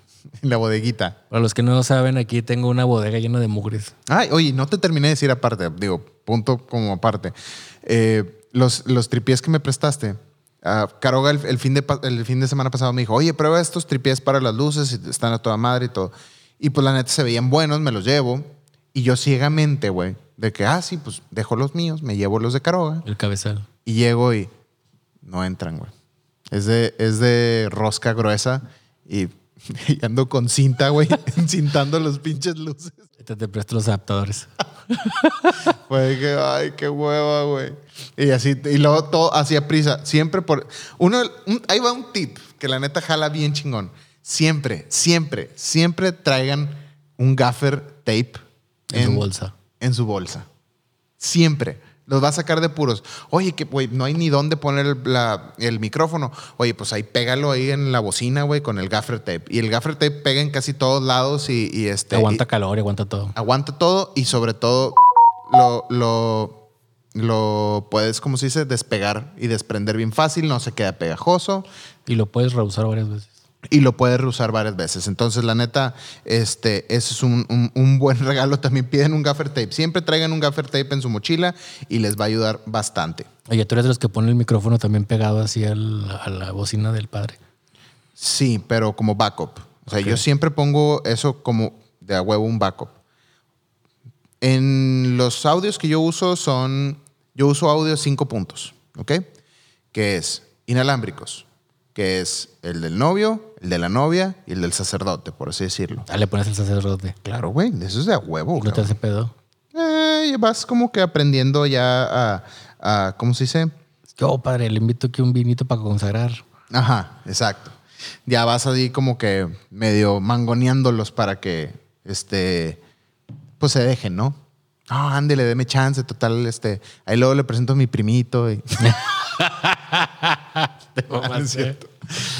en la bodeguita. Para los que no saben, aquí tengo una bodega llena de mugres. Ay, oye, no te terminé de decir aparte, digo, punto como aparte. Eh, los, los tripiés que me prestaste, ah, Caroga el, el fin de, el fin de semana pasado me dijo, oye, prueba estos tripiés para las luces, están a toda madre y todo. Y pues la neta se veían buenos, me los llevo. Y yo ciegamente, güey, de que, ah, sí, pues dejo los míos, me llevo los de Caroga. El cabezal. Y llego y no entran, güey. Es de, es de rosca gruesa y, <laughs> y ando con cinta, güey, <laughs> encintando los pinches luces. Este te presto los adaptadores. <laughs> Fue que, ay, qué hueva, güey. Y así, y luego todo hacía prisa. Siempre por. Uno, un- ahí va un tip que la neta jala bien chingón. Siempre, siempre, siempre traigan un gaffer tape En su bolsa. En su bolsa. Siempre. Los va a sacar de puros. Oye, que güey, no hay ni dónde poner el, la- el micrófono. Oye, pues ahí pégalo ahí en la bocina, güey, con el gaffer tape. Y el gaffer tape pega en casi todos lados y, y este. aguanta y- calor y aguanta todo. aguanta todo y sobre todo lo, lo, lo puedes, como se dice, despegar y desprender bien fácil, no se queda pegajoso. Y lo puedes reusar varias veces. Y lo puedes reusar varias veces. Entonces, la neta, este, ese es un, un- un buen <laughs> regalo. También piden un gaffer tape. Siempre traigan un gaffer tape en su mochila y les va a ayudar bastante. Oye, tú eres de los que ponen el micrófono también pegado así al- a la bocina del padre. Sí, pero como backup. O sea, yo siempre pongo eso como de a huevo un backup. En los audios que yo uso son, yo uso audio cinco puntos, ¿ok? Que es inalámbricos, que es el del novio, el de la novia y el del sacerdote, por así decirlo. Ah, le pones el sacerdote. Claro, güey, eso es de a huevo. ¿No te hace pedo? Eh, vas como que aprendiendo ya a, a- ¿cómo se dice? Yo, padre, le invito aquí un vinito para consagrar. Ajá, exacto. Ya vas ahí como que medio mangoneándolos para que, este, pues se dejen, ¿no? No, ándele, deme chance, total, este, ahí luego le presento a mi primito. y- <laughs> <laughs> cierto.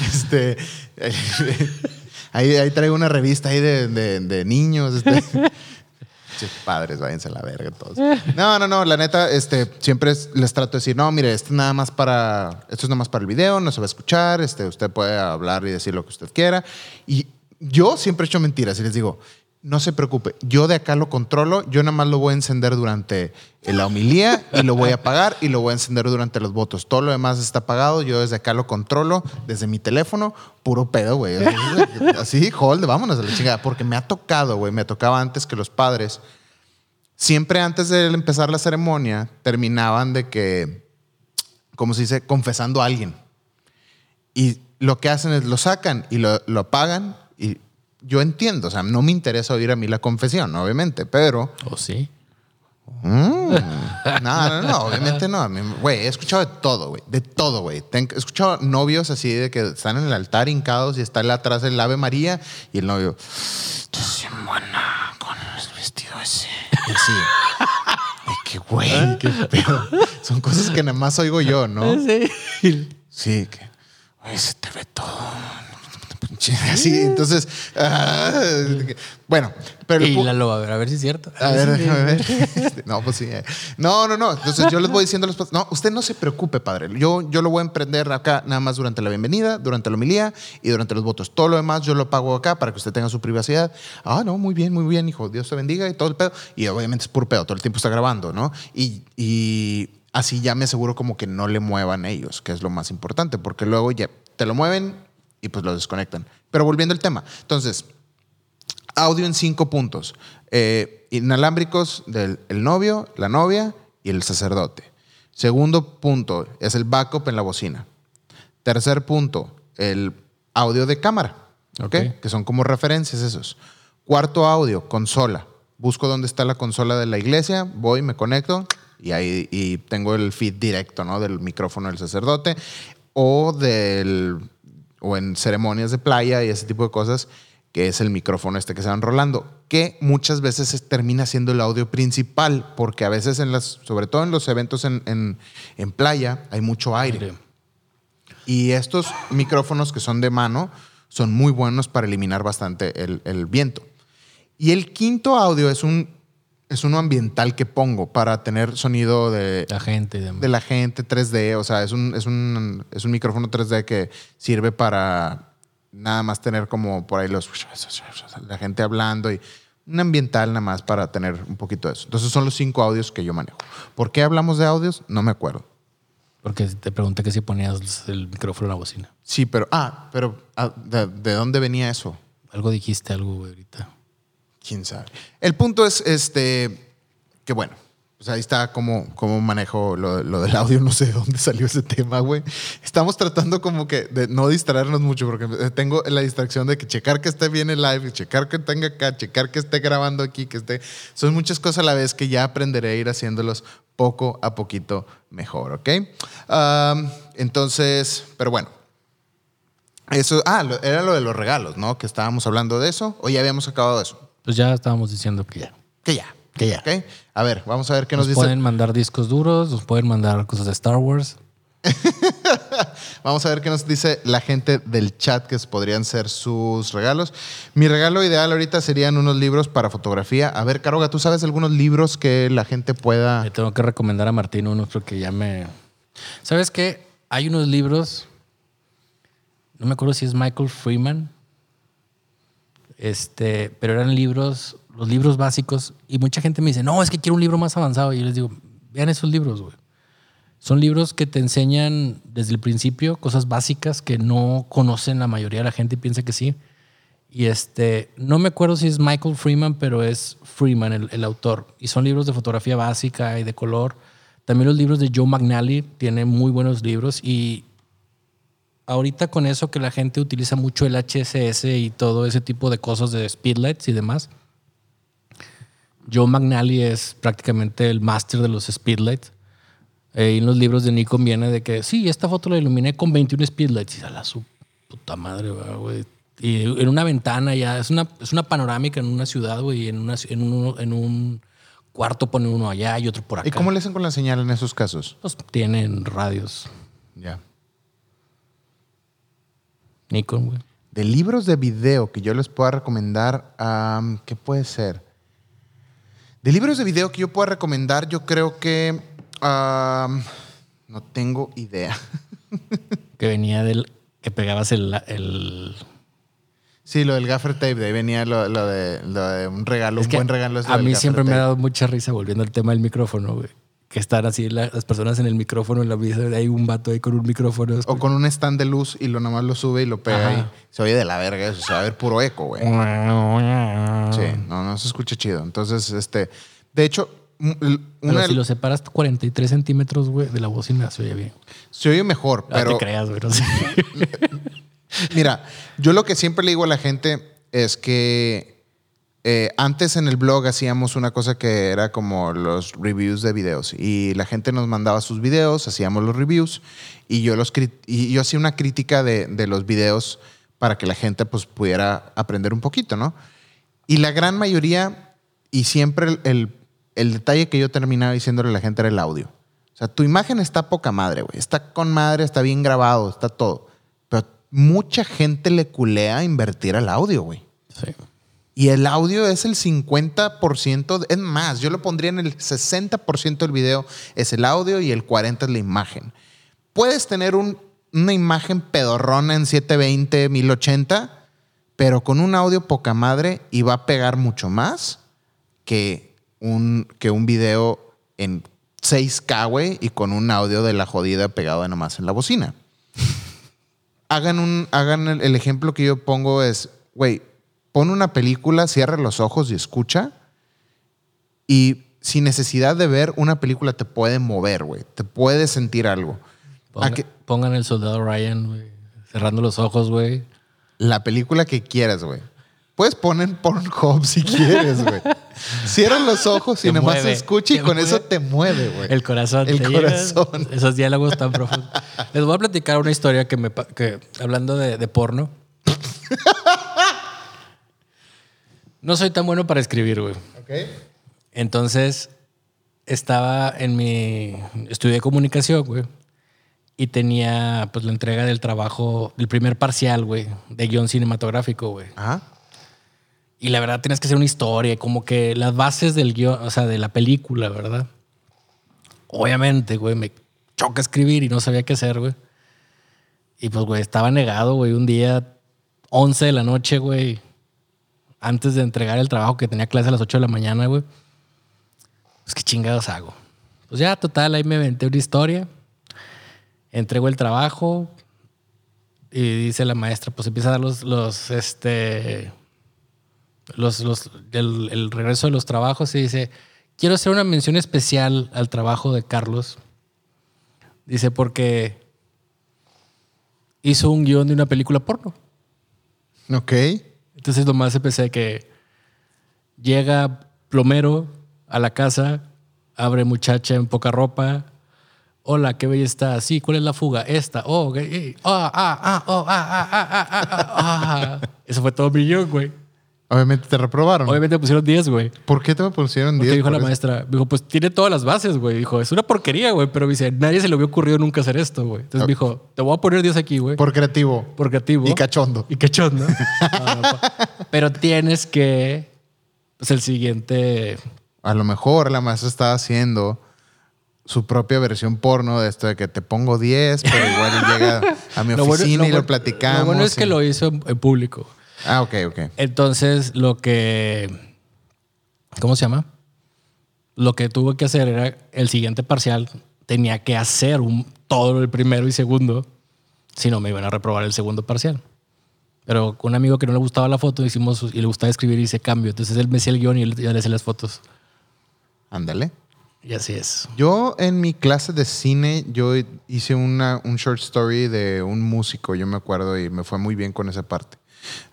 Este, <laughs> ahí, ahí traigo una revista ahí de, de- de niños, este. <laughs> Padres, váyanse a la verga todos. No, no, no, la neta, este, siempre es- les trato de decir, no, mire, esto es nada más para, esto es nada más para el video, no se va a escuchar, este, usted puede hablar y decir lo que usted quiera. Y yo siempre he hecho mentiras y les digo, no se preocupe, yo de acá lo controlo, yo nada más lo voy a encender durante la homilía y lo voy a apagar y lo voy a encender durante los votos. Todo lo demás está apagado, yo desde acá lo controlo, desde mi teléfono, puro pedo, güey. Así, hold, vámonos a la chingada, porque me ha tocado, güey, me tocaba antes que los padres siempre antes de empezar la ceremonia terminaban de que, ¿cómo se dice? Confesando a alguien. Y lo que hacen es lo sacan y lo, lo apagan y yo entiendo, o sea, no me interesa oír a mí la confesión, obviamente, pero... ¿O sí? mm, <laughs> no, no, no, obviamente no. Güey, he escuchado de todo, güey, de todo, güey. He escuchado novios así de que están en el altar hincados y está atrás el Ave María y el novio... Estás buena con el vestido ese. Y así, ay, qué güey, qué pedo. Son cosas que nada más oigo yo, ¿no? Sí. Sí, que. Ay, se te ve todo. <laughs> Así, entonces. ah, bueno, pero. Y la lo va a ver, a ver si es cierto. a ver, déjame ver. No, pues sí. eh. No, no, no. Entonces yo les voy diciendo a los No, usted no se preocupe, padre. Yo, yo lo voy a emprender acá nada más durante la bienvenida, durante la homilía y durante los votos. Todo lo demás yo lo pago acá para que usted tenga su privacidad. Ah, no, muy bien, muy bien, hijo. Dios te bendiga y todo el pedo. Y obviamente es puro pedo. Todo el tiempo está grabando, ¿no? Y, y así ya me aseguro como que no le muevan ellos, que es lo más importante, porque luego ya te lo mueven y pues lo desconectan. Pero volviendo al tema. Entonces, audio en cinco puntos. Eh, inalámbricos del el novio, la novia y el sacerdote. Segundo punto es el backup en la bocina. Tercer punto, el audio de cámara, ¿ok? Ok. Que son como referencias esos. Cuarto audio, consola. Busco dónde está la consola de la iglesia, voy, me conecto y ahí y tengo el feed directo, ¿no? Del micrófono del sacerdote o del o en ceremonias de playa y ese tipo de cosas, que es el micrófono este que se van rolando, que muchas veces es- termina siendo el audio principal, porque a veces en las, sobre todo en los eventos en, en- en playa, hay mucho aire. Aire. Y estos micrófonos que son de mano son muy buenos para eliminar bastante el, el viento. Y el quinto audio es un es uno ambiental que pongo para tener sonido de, La gente. De, de la gente 3D, o sea, es un, es un, es un micrófono 3D que sirve para nada más tener como por ahí los la gente hablando y un ambiental nada más para tener un poquito de eso. Entonces son los cinco audios que yo manejo. ¿Por qué hablamos de audios? No me acuerdo. Porque te pregunté que si ponías el micrófono en la bocina. Sí, pero ah, pero ah, ¿de, de dónde venía eso? Algo dijiste, algo ahorita. Quién sabe. El punto es este que bueno, pues ahí está cómo, cómo manejo lo, del audio. No sé de dónde salió ese tema, güey. Estamos tratando como que de no distraernos mucho porque tengo la distracción de que checar que esté bien el live, checar que tenga acá, checar que esté grabando aquí, que esté. Son muchas cosas a la vez que ya aprenderé a ir haciéndolos poco a poquito mejor, ¿ok? Entonces, pero bueno. Eso, ah, era lo de los regalos, ¿no? Que estábamos hablando de eso, o ya habíamos acabado eso. Pues ya estábamos diciendo que ya. Que ya. Que ya. ¿Ok? A ver, vamos a ver qué Nos, nos, dice. pueden mandar discos duros, nos pueden mandar cosas de Star Wars. <laughs> Vamos a ver qué nos dice la gente del chat que podrían ser sus regalos. Mi regalo ideal ahorita serían unos libros para fotografía. A ver, Caroga, ¿tú sabes algunos libros que la gente pueda. Le tengo que recomendar a Martín unos porque ya me. ¿Sabes qué? Hay unos libros no me acuerdo si es Michael Freeman, este, pero eran libros, los libros básicos, y mucha gente me dice, no, es que quiero un libro más avanzado. Y yo les digo, vean esos libros, güey. Son libros que te enseñan desde el principio cosas básicas que no conocen la mayoría de la gente y piensa que sí. Y este, no me acuerdo si es Michael Freeman, pero es Freeman el, el autor. Y son libros de fotografía básica y de color. También los libros de Joe McNally tiene muy buenos libros. Y ahorita con eso que la gente utiliza mucho el HSS y todo ese tipo de cosas de speedlights y demás, Joe McNally es prácticamente el máster de los speedlights. Eh, en los libros de Nikon viene de que, sí, esta foto la iluminé con 21 speedlights. Y a la su puta madre, güey. Y en una ventana ya, es una, es una panorámica en una ciudad, güey. Y en, una, en, un, en un cuarto pone uno allá y otro por acá. ¿Y cómo le hacen con la señal en esos casos? Pues tienen radios. Ya. Nikon, güey. De libros de video que yo les pueda recomendar, am, ¿qué puede ser? De libros de video que yo pueda recomendar, yo creo que am, no tengo idea. <laughs> Que venía del. que pegabas el. el Sí, lo del gaffer tape, de ahí venía lo, lo de, lo de un regalo, Es un buen regalo. es A mí siempre me ha dado mucha risa volviendo al tema del micrófono, güey. Que están así la- las personas en el micrófono en la mesa. Hay un vato ahí con un micrófono. O con un stand de luz y lo nomás lo sube y lo pega ahí. Se oye de la verga eso, se va a ver puro eco, güey. Sí, no, no se escucha chido. Entonces, este, de hecho, Pero si lo separas 43 centímetros, güey, de la bocina, se oye bien. se oye mejor, No pero te creas, güey. no sé. <laughs> mira, yo lo que siempre le digo a la gente es que eh, antes en el blog hacíamos una cosa que era como los reviews de videos y la gente nos mandaba sus videos, hacíamos los reviews y yo, los, y yo hacía una crítica de, de los videos para que la gente pues pudiera aprender un poquito, ¿no? Y la gran mayoría, y siempre el, el- el detalle que yo terminaba diciéndole a la gente era el audio. O sea, tu imagen está poca madre, güey. Está con madre, está bien grabado, está todo. Pero mucha gente le culea invertir al audio, güey. Sí. Y el audio es el 50%, de- es más, yo lo pondría en el 60% del video es el audio y el 40% es la imagen. Puedes tener un- una imagen pedorrona en 720, 1080, pero con un audio poca madre y va a pegar mucho más que un, que un video en 6K, güey, y con un audio de la jodida pegado nomás en la bocina. <laughs> hagan un, hagan el ejemplo que yo pongo es, güey, pon una película, cierra los ojos y escucha. Y sin necesidad de ver una película te puede mover, güey. Te puede sentir algo. Ponga- que- Pongan el soldado Ryan, güey. Cerrando los ojos, güey. la película que quieras, güey. Puedes poner Pornhub si quieres, güey. <laughs> Cierra los ojos y Te nomás mueve, escucha y con eso te mueve, güey. El corazón. El llega. corazón. Esos diálogos tan profundos. Les voy a platicar una historia que me... Que, hablando de, de porno. <laughs> No soy tan bueno para escribir, güey. Ok. Entonces, estaba en mi... Estudié comunicación, güey. Y tenía, pues, la entrega del trabajo, del primer parcial, güey, de guion cinematográfico, güey. Ajá. Y la verdad tienes que hacer una historia, como que las bases del guion, o sea, de la película, ¿verdad? Obviamente, güey, me choca escribir y no sabía qué hacer, güey. Y pues, güey, estaba negado, güey, un día 11 de la noche, güey, antes de entregar el trabajo que tenía clase a las 8 de la mañana, güey. Pues, ¿qué chingados hago? Pues ya, total, ahí me inventé una historia. Entrego el trabajo y dice la maestra, pues empieza a dar los, los, este, los, los, el, regreso de los trabajos y dice, quiero hacer una mención especial al trabajo de Carlos. Dice, porque hizo un guion de una película porno. Ok. Entonces nomás empecé que llega plomero a la casa, abre muchacha en poca ropa. Hola, qué bella está. Sí, ¿cuál es la fuga? Esta. Oh, ah, ah, ah, oh, ah, ah, ah, ah, ah, ah, ah. <laughs> Eso fue todo mi guion, güey. Obviamente te reprobaron. Obviamente pusieron 10, güey. ¿Por qué te me pusieron Porque 10? dijo la eso? maestra, dijo, pues tiene todas las bases, güey. Dijo, es una porquería, güey. Pero me dice, nadie se le había ocurrido nunca hacer esto, güey. Entonces me dijo, te voy a poner 10 aquí, güey. Por creativo. Por creativo. Y cachondo. Y cachondo. <laughs> No, no, pa- Pero tienes que. Pues el siguiente. A lo mejor la maestra estaba haciendo su propia versión porno de esto de que te pongo 10, pero igual llega a mi <laughs> Lo bueno- oficina y lo platicamos. Lo bueno es que lo hizo en público. Ah, ok, ok. Entonces, lo que. ¿Cómo se llama? Lo que tuve que hacer era el siguiente parcial. Tenía que hacer un, todo el primero y segundo. Si no, me iban a reprobar el segundo parcial. Pero con un amigo que no le gustaba la foto, hicimos y le gustaba escribir y hice cambio. Entonces él me hacía el guion y él ya le hacía las fotos. Ándale. Y así es. Yo en mi clase de cine, yo hice una, un short story de un músico, yo me acuerdo, y me fue muy bien con esa parte.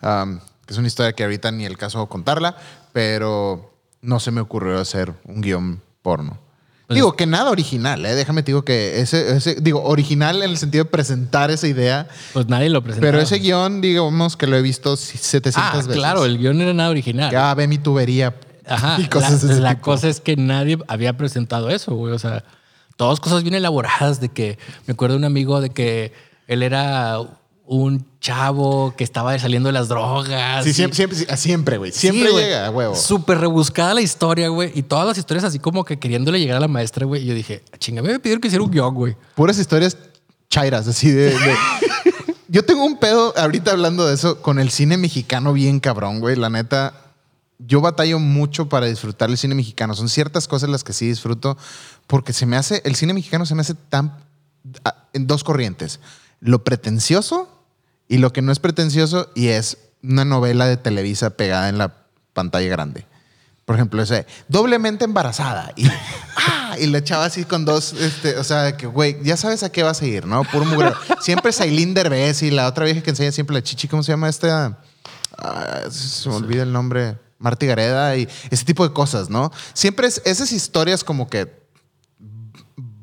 Um, que es una historia que ahorita ni el caso contarla, pero no se me ocurrió hacer un guion porno. Pues- digo que nada original, ¿eh? déjame te digo que ese, ese, digo, original en el sentido de presentar esa idea, Pues nadie lo presentó. pero ese guion, digamos que lo he visto 700 Ah, veces. claro, el guion era nada original. Ah, ve mi tubería. Ajá. y cosas la de ese la tipo. cosa es que nadie había presentado eso, güey. O sea, todas cosas bien elaboradas de que me acuerdo de un amigo de que él era un chavo que estaba saliendo de las drogas. Sí, y- siempre, siempre, siempre, güey. Siempre llega, huevo. Súper rebuscada la historia, güey. Y todas las historias así como que queriéndole llegar a la maestra, güey. Y yo dije, chinga, me pidieron que hiciera un guion, güey. puras historias chairas, así de. de- <laughs> Yo tengo un pedo, ahorita hablando de eso, con el cine mexicano bien cabrón, güey. La neta, yo batallo mucho para disfrutar el cine mexicano. Son ciertas cosas las que sí disfruto, porque se me hace, el cine mexicano se me hace tan. a- en dos corrientes: lo pretencioso y lo que no es pretencioso, y es una novela de Televisa pegada en la pantalla grande. Por ejemplo, ese doblemente embarazada y, <laughs> ah, y la chava así con dos, este, o sea, que, güey, ya sabes a qué vas a ir, ¿no? Puro mugrero. Siempre Sailín Derbez y la otra vieja que enseña siempre la chichi, ¿cómo se llama esta? Ah, se me olvida el nombre. Marty Gareda y ese tipo de cosas, ¿no? Siempre es esas historias como que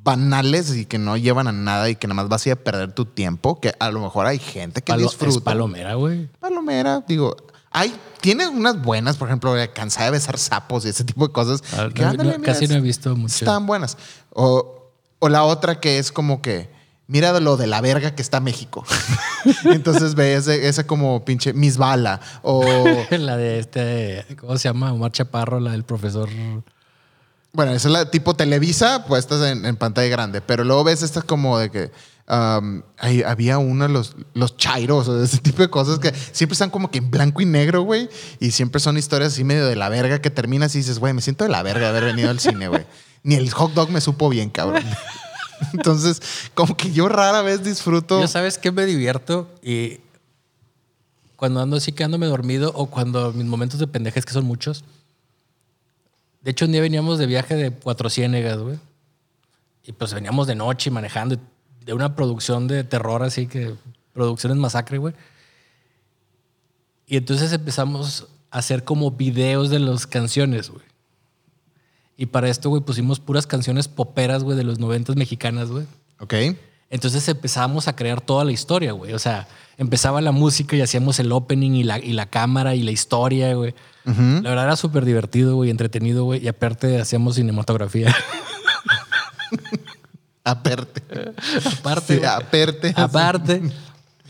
banales y que no llevan a nada y que nada más vas a ir a perder tu tiempo, que a lo mejor hay gente que Palo- disfruta. es palomera, güey. Palomera, digo, hay, tiene unas buenas, por ejemplo, de cansada de besar sapos y ese tipo de cosas. Ah, que no, ándale, no, mira, casi no he visto mucho. Están buenas. O, o la otra que es como que, mira lo de la verga que está México. <laughs> Entonces ve ese, ese como pinche Miss Bala. O, <laughs> la de este, ¿cómo se llama? Omar Chaparro, la del profesor. Bueno, esa es la tipo Televisa puestas en, en pantalla grande. Pero luego ves esta como de que um, ahí había uno de los, los chairos o de ese tipo de cosas que siempre están como que en blanco y negro, güey. Y siempre son historias así medio de la verga que terminas y dices, güey, me siento de la verga de haber venido al cine, güey. <laughs> Ni el hot dog me supo bien, cabrón. <laughs> Entonces, como que yo rara vez disfruto. Yo sabes que me divierto y cuando ando así quedándome dormido o cuando mis momentos de pendejes que son muchos. De hecho, un día veníamos de viaje de Cuatro Ciénegas, güey. Y pues veníamos de noche manejando de una producción de terror así que producciones masacre, güey. Y entonces empezamos a hacer como videos de las canciones, güey. Y para esto, güey, pusimos puras canciones poperas, güey, de los noventas mexicanas, güey. Ok. Entonces empezábamos a crear toda la historia, güey. O sea, empezaba la música y hacíamos el opening y la, y la cámara y la historia, güey. La verdad era súper divertido, güey, entretenido, güey. Y aparte hacíamos cinematografía. Aperte. aparte, Sí, güey. aperte. aparte.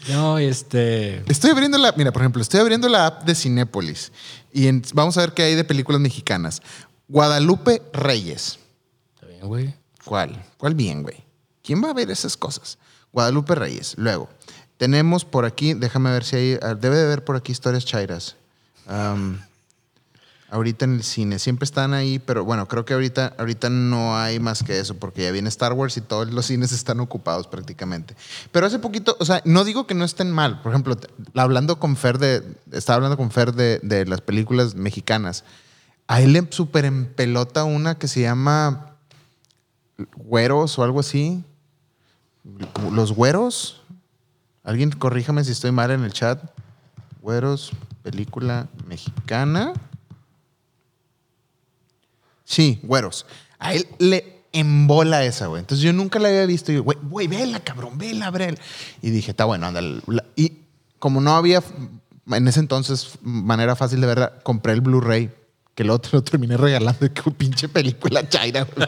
No, este... Estoy abriendo la, mira, por ejemplo, estoy abriendo la app de Cinépolis y en- vamos a ver qué hay de películas mexicanas. Guadalupe Reyes. Está bien, güey. ¿Cuál? ¿Cuál bien, güey? ¿Quién va a ver esas cosas? Guadalupe Reyes. Luego, tenemos por aquí, déjame ver si hay, ah, debe de haber por aquí historias chairas. Am, ahorita en el cine, siempre están ahí, pero bueno, creo que ahorita, ahorita no hay más que eso, porque ya viene Star Wars y todos los cines <laughs> están ocupados prácticamente. Pero hace poquito, o sea, no digo que no estén mal. Por ejemplo, hablando con Fer de, estaba hablando con Fer de, de las películas mexicanas. A él le super empelota una que se llama güeros o algo así. Los güeros. Alguien corríjame si estoy mal en el chat. Güeros, película mexicana. Sí, güeros. A él le embola esa, güey. Entonces yo nunca la había visto. Yo, güey, güey, vela, cabrón, vela, Brel. Y dije, está bueno, ándale. Y como no había en ese entonces manera fácil de verla, compré el Blu-ray que luego te lo terminé regalando. Que pinche película chaira, güey.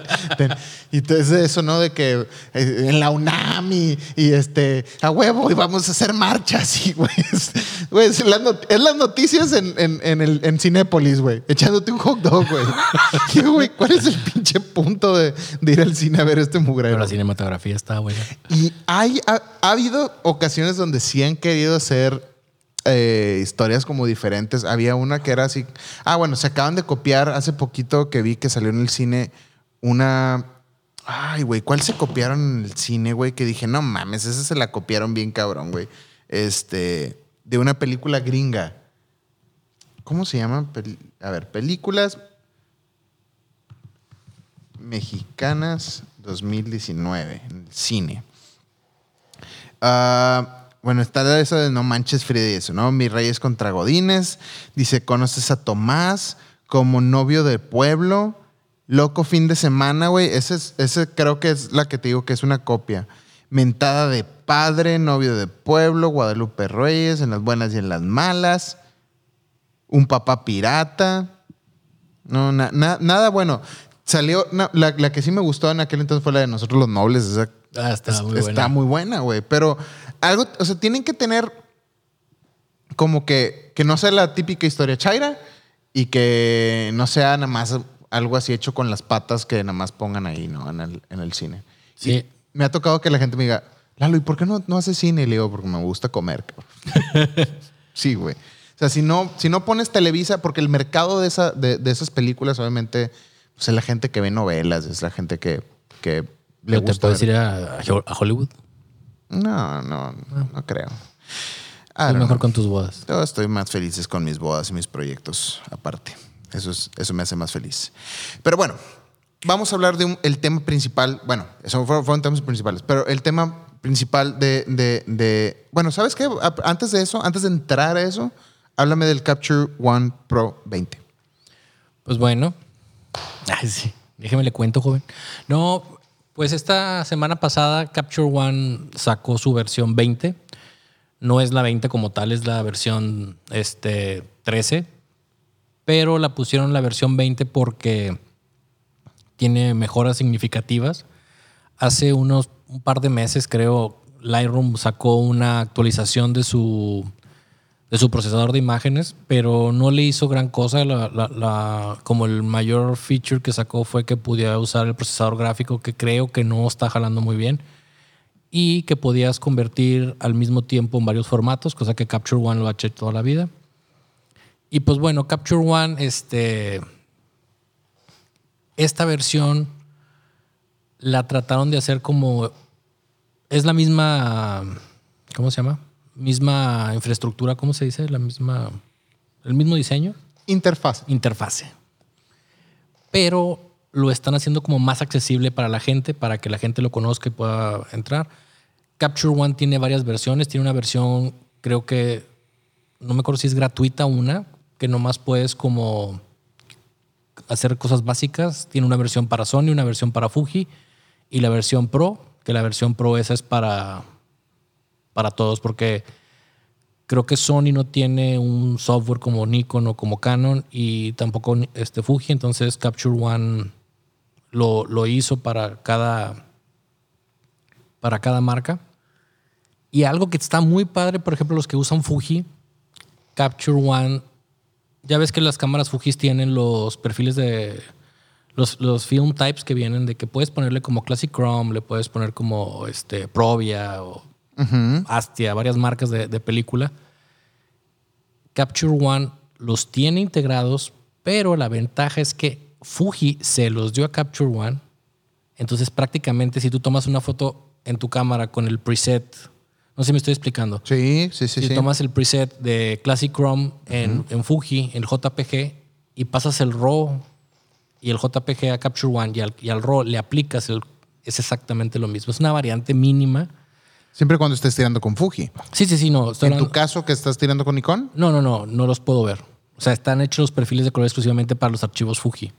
Y entonces eso, ¿no? De que eh, en la UNAM y, y, este, a huevo, y vamos a hacer marchas. Y, güey, es, güey, es, las, not es las noticias en, en, en, el, en Cinépolis, güey. Echándote un hot dog, güey. <laughs> Y, güey, ¿cuál es el pinche punto de, de, ir al cine a ver este mugrero? Pero la cinematografía está buena. Y hay, ha, ha habido ocasiones donde sí han querido hacer eh, historias como diferentes. Había una que era así. Ah, bueno, se acaban de copiar hace poquito que vi que salió en el cine una. Ay, güey, ¿cuál se copiaron en el cine, güey? Que dije, no mames, esa se la copiaron bien cabrón, güey. Este. De una película gringa. ¿Cómo se llama? A ver, películas mexicanas 2019 en el cine. Uh, bueno, está eso de No Manches Frida y eso, ¿no? Mi Reyes contra Godines. Dice, ¿conoces a Tomás como novio de pueblo? Loco fin de semana, güey. Ese, es, ese creo que es la que te digo que es una copia. Mentada de padre, novio de pueblo, Guadalupe Reyes, en las buenas y en las malas. Un papá pirata. No, na, na, nada bueno. Salió, la, la, que sí me gustó en aquel entonces fue la de Nosotros los Nobles. Esa, ah, está, muy está muy buena, güey. Pero algo, o sea, tienen que tener como que, que no sea la típica historia chaira y que no sea nada más algo así hecho con las patas que nada más pongan ahí, ¿no? En el, en el cine. Sí. Y me ha tocado que la gente me diga, Lalo, ¿y por qué no, no haces cine? Y le digo, porque me gusta comer. <laughs> sí, güey. O sea, si no, si no pones Televisa, porque el mercado de, esa, de, de esas películas, obviamente, pues es la gente que ve novelas, es la gente que, que le ¿Te gusta. puedes ir a, a Hollywood? No, no, no, no creo. Es mejor con tus bodas. Yo estoy más feliz con mis bodas y mis proyectos aparte. Eso, es, eso me hace más feliz. Pero bueno, vamos a hablar de un, el tema principal. Bueno, eso fueron, fueron temas principales, pero el tema principal de, de, de, Bueno, ¿sabes qué? Antes de eso, antes de entrar a eso, háblame del Capture One Pro 20. Pues bueno. Ay, sí. Déjeme le cuento, joven. No, pues esta semana pasada Capture One sacó su versión 20. No es la 20 como tal, es la versión este, 13. Pero la pusieron la versión 20 porque tiene mejoras significativas. Hace unos un par de meses, creo, Lightroom sacó una actualización de su, de su procesador de imágenes, pero no le hizo gran cosa. La, la, como el mayor feature que sacó fue que pudiera usar el procesador gráfico, que creo que no está jalando muy bien, y que podías convertir al mismo tiempo en varios formatos, cosa que Capture One lo ha hecho toda la vida. Y pues bueno, Capture One, este, esta versión la trataron de hacer como es la misma, ¿cómo se llama? Misma infraestructura, ¿cómo se dice? La misma, el mismo diseño. Interfaz. Interfase. Pero lo están haciendo como más accesible para la gente, para que la gente lo conozca y pueda entrar. Capture One tiene varias versiones. Tiene una versión, creo que, no me acuerdo si es gratuita una, que nomás puedes como hacer cosas básicas. Tiene una versión para Sony, una versión para Fuji y la versión Pro, que la versión Pro esa es para, para todos, porque creo que Sony no tiene un software como Nikon o como Canon y tampoco este Fuji, entonces Capture One lo, lo hizo para cada, para cada marca. Y algo que está muy padre, por ejemplo, los que usan Fuji, Capture One, ya ves que las cámaras Fuji tienen los perfiles de los, los, film types que vienen de que puedes ponerle como Classic Chrome, le puedes poner como este, Provia o uh -huh. Astia, varias marcas de, de, película. Capture One los tiene integrados, pero la ventaja es que Fuji se los dio a Capture One. Entonces, prácticamente, si tú tomas una foto en tu cámara con el preset, no sé si me estoy explicando. Sí, sí, sí. Si sí. tomas el preset de Classic Chrome en, uh -huh. en Fuji, el JPG, y pasas el RAW y el JPG a Capture One y al, y al RAW le aplicas, el, es exactamente lo mismo. Es una variante mínima. Siempre cuando estés tirando con Fuji. Sí, sí, sí, no. ¿En hablando... tu caso que estás tirando con Nikon? No, no, no, no los puedo ver. O sea, están hechos los perfiles de color exclusivamente para los archivos Fuji.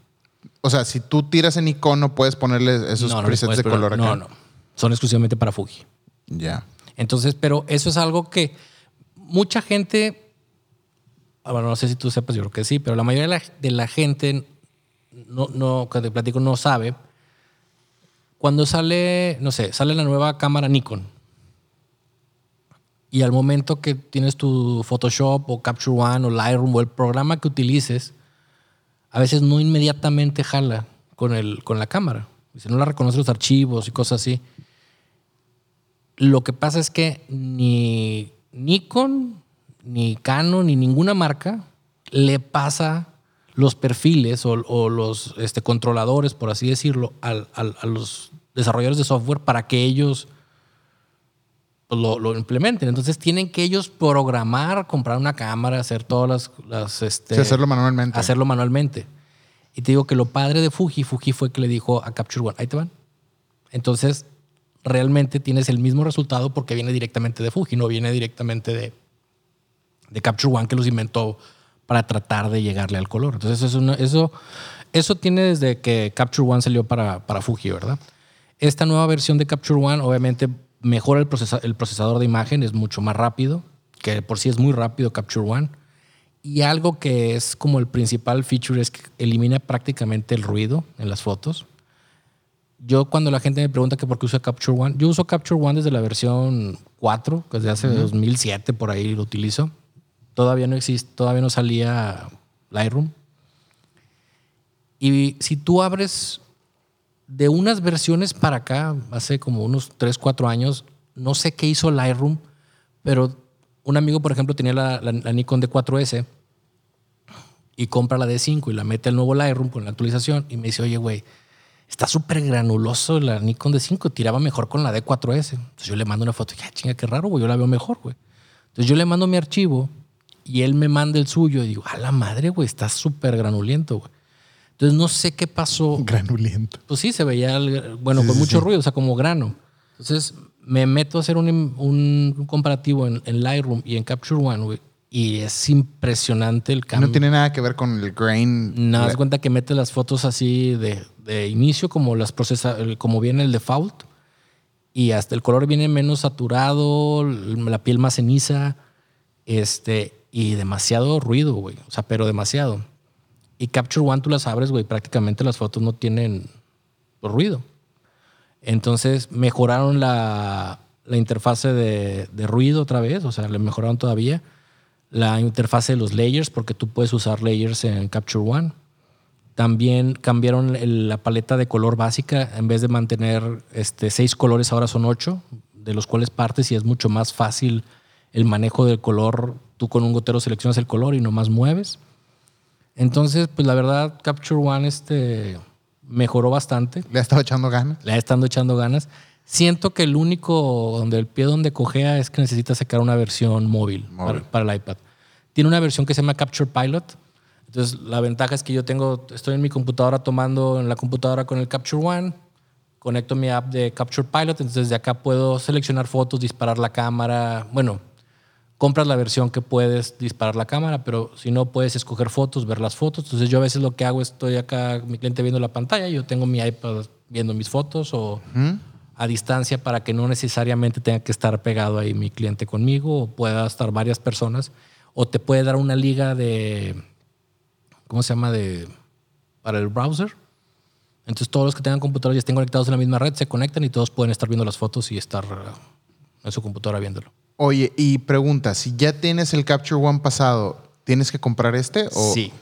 O sea, si tú tiras en Nikon no puedes ponerle esos no, no presets puedes, de color acá. No, no. Son exclusivamente para Fuji. Ya. Entonces, pero eso es algo que mucha gente bueno, no sé si tú sepas, yo creo que sí, pero la mayoría de la, de la gente, no, no, que te platico, no sabe. Cuando sale, no sé, sale la nueva cámara Nikon. Y al momento que tienes tu Photoshop o Capture One o Lightroom o el programa que utilices, a veces no inmediatamente jala con, el, con la cámara. Si no la reconoce los archivos y cosas así. Lo que pasa es que ni Nikon, ni Canon, ni ninguna marca le pasa los perfiles o, los este, controladores, por así decirlo, a los desarrolladores de software para que ellos pues, lo, implementen. Entonces tienen que ellos programar, comprar una cámara, hacer todas las... este, hacerlo manualmente. Hacerlo manualmente. Y te digo que lo padre de Fuji, Fuji fue que le dijo a Capture One, ahí te van. Entonces, realmente tienes el mismo resultado porque viene directamente de Fuji, no viene directamente de, de Capture One que los inventó para tratar de llegarle al color. Entonces, eso, eso, eso tiene desde que Capture One salió para, para Fuji, ¿verdad? Esta nueva versión de Capture One, obviamente, mejora el, el procesador de imagen, es mucho más rápido, que por sí es muy rápido Capture One. Y algo que es como el principal feature es que elimina prácticamente el ruido en las fotos. Yo cuando la gente me pregunta que por qué uso Capture One, yo uso Capture One desde la versión 4, que desde hace 2007 por ahí lo utilizo. Todavía no existe, todavía no salía Lightroom. Y si tú abres de unas versiones para acá, hace como unos 3, 4 años, no sé qué hizo Lightroom, pero un amigo, por ejemplo, tenía la, Nikon D4S y compra la D5 y la mete al nuevo Lightroom con la actualización y me dice, oye, güey, está súper granuloso la Nikon D5, tiraba mejor con la D4S. Entonces yo le mando una foto y dije, ah, chinga, qué raro, güey, yo la veo mejor, güey. Entonces yo le mando mi archivo y él me manda el suyo y digo, a la madre, güey, está súper granulento, güey. Entonces no sé qué pasó. <laughs> Granulento. Pues sí, se veía, bueno, con mucho ruido, o sea, como grano. Entonces me meto a hacer un, comparativo en, Lightroom y en Capture One, güey. Y es impresionante el cambio. No tiene nada que ver con el grain. No, das cuenta que mete las fotos así de, inicio, como las procesa, como viene el default. Y hasta el color viene menos saturado, la piel más ceniza. Este, y demasiado ruido, güey. O sea, pero demasiado. Y Capture One tú las abres, güey, prácticamente las fotos no tienen ruido. Entonces mejoraron la, la interfase de, de, ruido otra vez, o sea, le mejoraron todavía la interfase de los layers, porque tú puedes usar layers en Capture One. También cambiaron la paleta de color básica, en vez de mantener este, seis colores, ahora son ocho, de los cuales partes y es mucho más fácil el manejo del color. Tú con un gotero seleccionas el color y nomás mueves. Entonces, pues la verdad, Capture One este, mejoró bastante. Le ha estado echando ganas. Le ha estado echando ganas. Siento que el único donde el pie donde cojea es que necesita sacar una versión móvil, Para, el iPad. Tiene una versión que se llama Capture Pilot. Entonces, la ventaja es que yo tengo, estoy en mi computadora tomando en la computadora con el Capture One, conecto mi app de Capture Pilot, entonces de acá puedo seleccionar fotos, disparar la cámara. Bueno, compras la versión que puedes disparar la cámara, pero si no puedes escoger fotos, ver las fotos. Entonces yo a veces lo que hago es estoy acá, mi cliente viendo la pantalla, yo tengo mi iPad viendo mis fotos o a distancia para que no necesariamente tenga que estar pegado ahí mi cliente conmigo o pueda estar varias personas o te puede dar una liga de, ¿cómo se llama? De, para el browser. Entonces todos los que tengan computadores y estén conectados en la misma red se conectan y todos pueden estar viendo las fotos y estar en su computadora viéndolo. Oye, y pregunta, si ya tienes el Capture One pasado, ¿tienes que comprar este? O? Sí.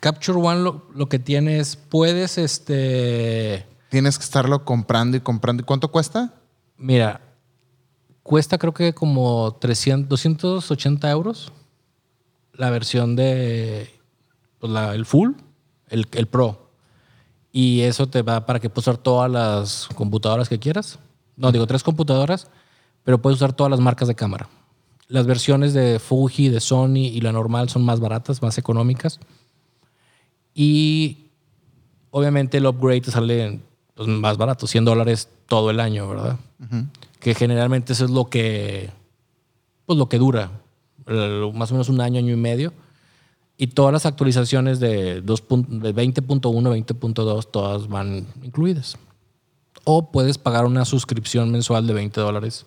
Capture One lo, que tienes, puedes, este... Tienes que estarlo comprando y comprando. ¿Y cuánto cuesta? Mira, cuesta creo que como 300, 280 euros la versión de pues el full, el, el, pro. Y eso te va para que puedas usar todas las computadoras que quieras. No, digo tres computadoras pero puedes usar todas las marcas de cámara. Las versiones de Fuji, de Sony y la normal son más baratas, más económicas. Y obviamente el upgrade te sale pues, más barato, 100 dólares todo el año, ¿verdad? Que generalmente eso es lo que, pues, lo que dura, más o menos un año, año y medio. Y todas las actualizaciones de, 20.1, 20.2, todas van incluidas. O puedes pagar una suscripción mensual de 20 dólares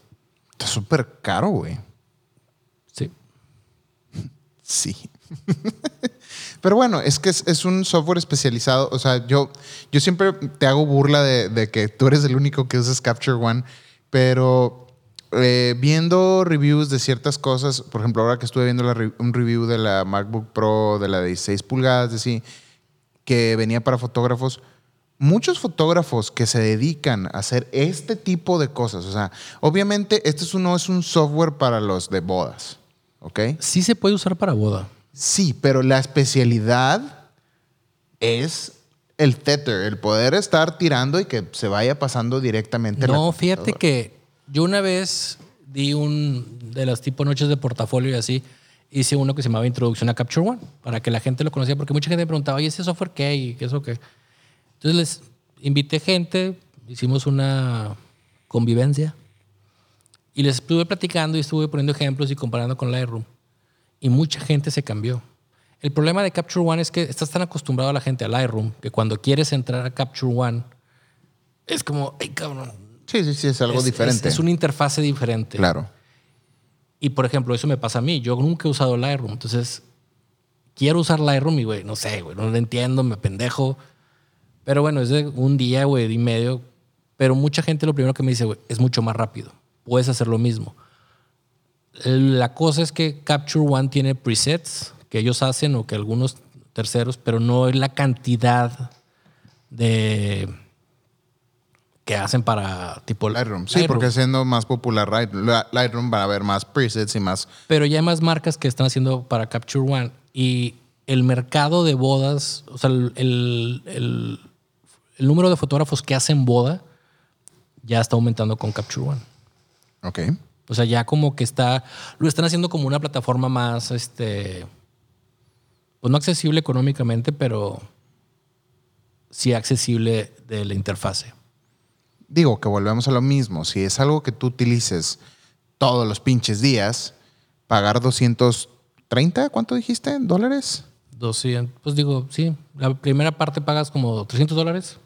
Está súper caro, güey. Sí. Sí. <laughs> Pero bueno, es que es, es un software especializado. O sea, yo, yo siempre te hago burla de, de que tú eres el único que usas Capture One, pero eh, viendo reviews de ciertas cosas, por ejemplo, ahora que estuve viendo la un review de la MacBook Pro de la de 16 pulgadas, así, que venía para fotógrafos, muchos fotógrafos que se dedican a hacer este tipo de cosas, o sea, obviamente este es no es un software para los de bodas, ¿ok? Sí se puede usar para boda. Sí, pero la especialidad es el tether, el poder estar tirando y que se vaya pasando directamente. No, fíjate que yo una vez di un de las tipo noches de portafolio y así, hice uno que se llamaba Introducción a Capture One, para que la gente lo conociera, porque mucha gente me preguntaba, oye, ¿ese software qué? ¿Y qué eso qué? Entonces les invité gente, hicimos una convivencia y les estuve platicando y estuve poniendo ejemplos y comparando con Lightroom. Y mucha gente se cambió. El problema de Capture One es que estás tan acostumbrado a la gente a Lightroom que cuando quieres entrar a Capture One es como, ay cabrón, Sí, sí, sí, es algo es- diferente. Es, es una interfase diferente. Claro. Y por ejemplo, eso me pasa a mí. Yo nunca he usado Lightroom. Entonces, quiero usar Lightroom y, güey, no sé, güey, no lo entiendo, me pendejo. Pero bueno, es de un día, güey, y medio. Pero mucha gente lo primero que me dice, güey, es mucho más rápido. Puedes hacer lo mismo. La cosa es que Capture One tiene presets que ellos hacen o que algunos terceros, pero no es la cantidad de que hacen para tipo Lightroom. Sí, porque siendo más popular Light- La- Lightroom va a haber más presets y más. Pero ya hay más marcas que están haciendo para Capture One. Y el mercado de bodas, o sea, el, el- el- el número de fotógrafos que hacen boda ya está aumentando con Capture One. Ok. O sea, ya como que está, lo están haciendo como una plataforma más, este, pues no accesible económicamente, pero sí accesible de la interfase. Digo que volvemos a lo mismo. Si es algo que tú utilices todos los pinches días, pagar 230, ¿cuánto dijiste? ¿Dólares? 200, pues digo, sí, la primera parte pagas como 300 dólares.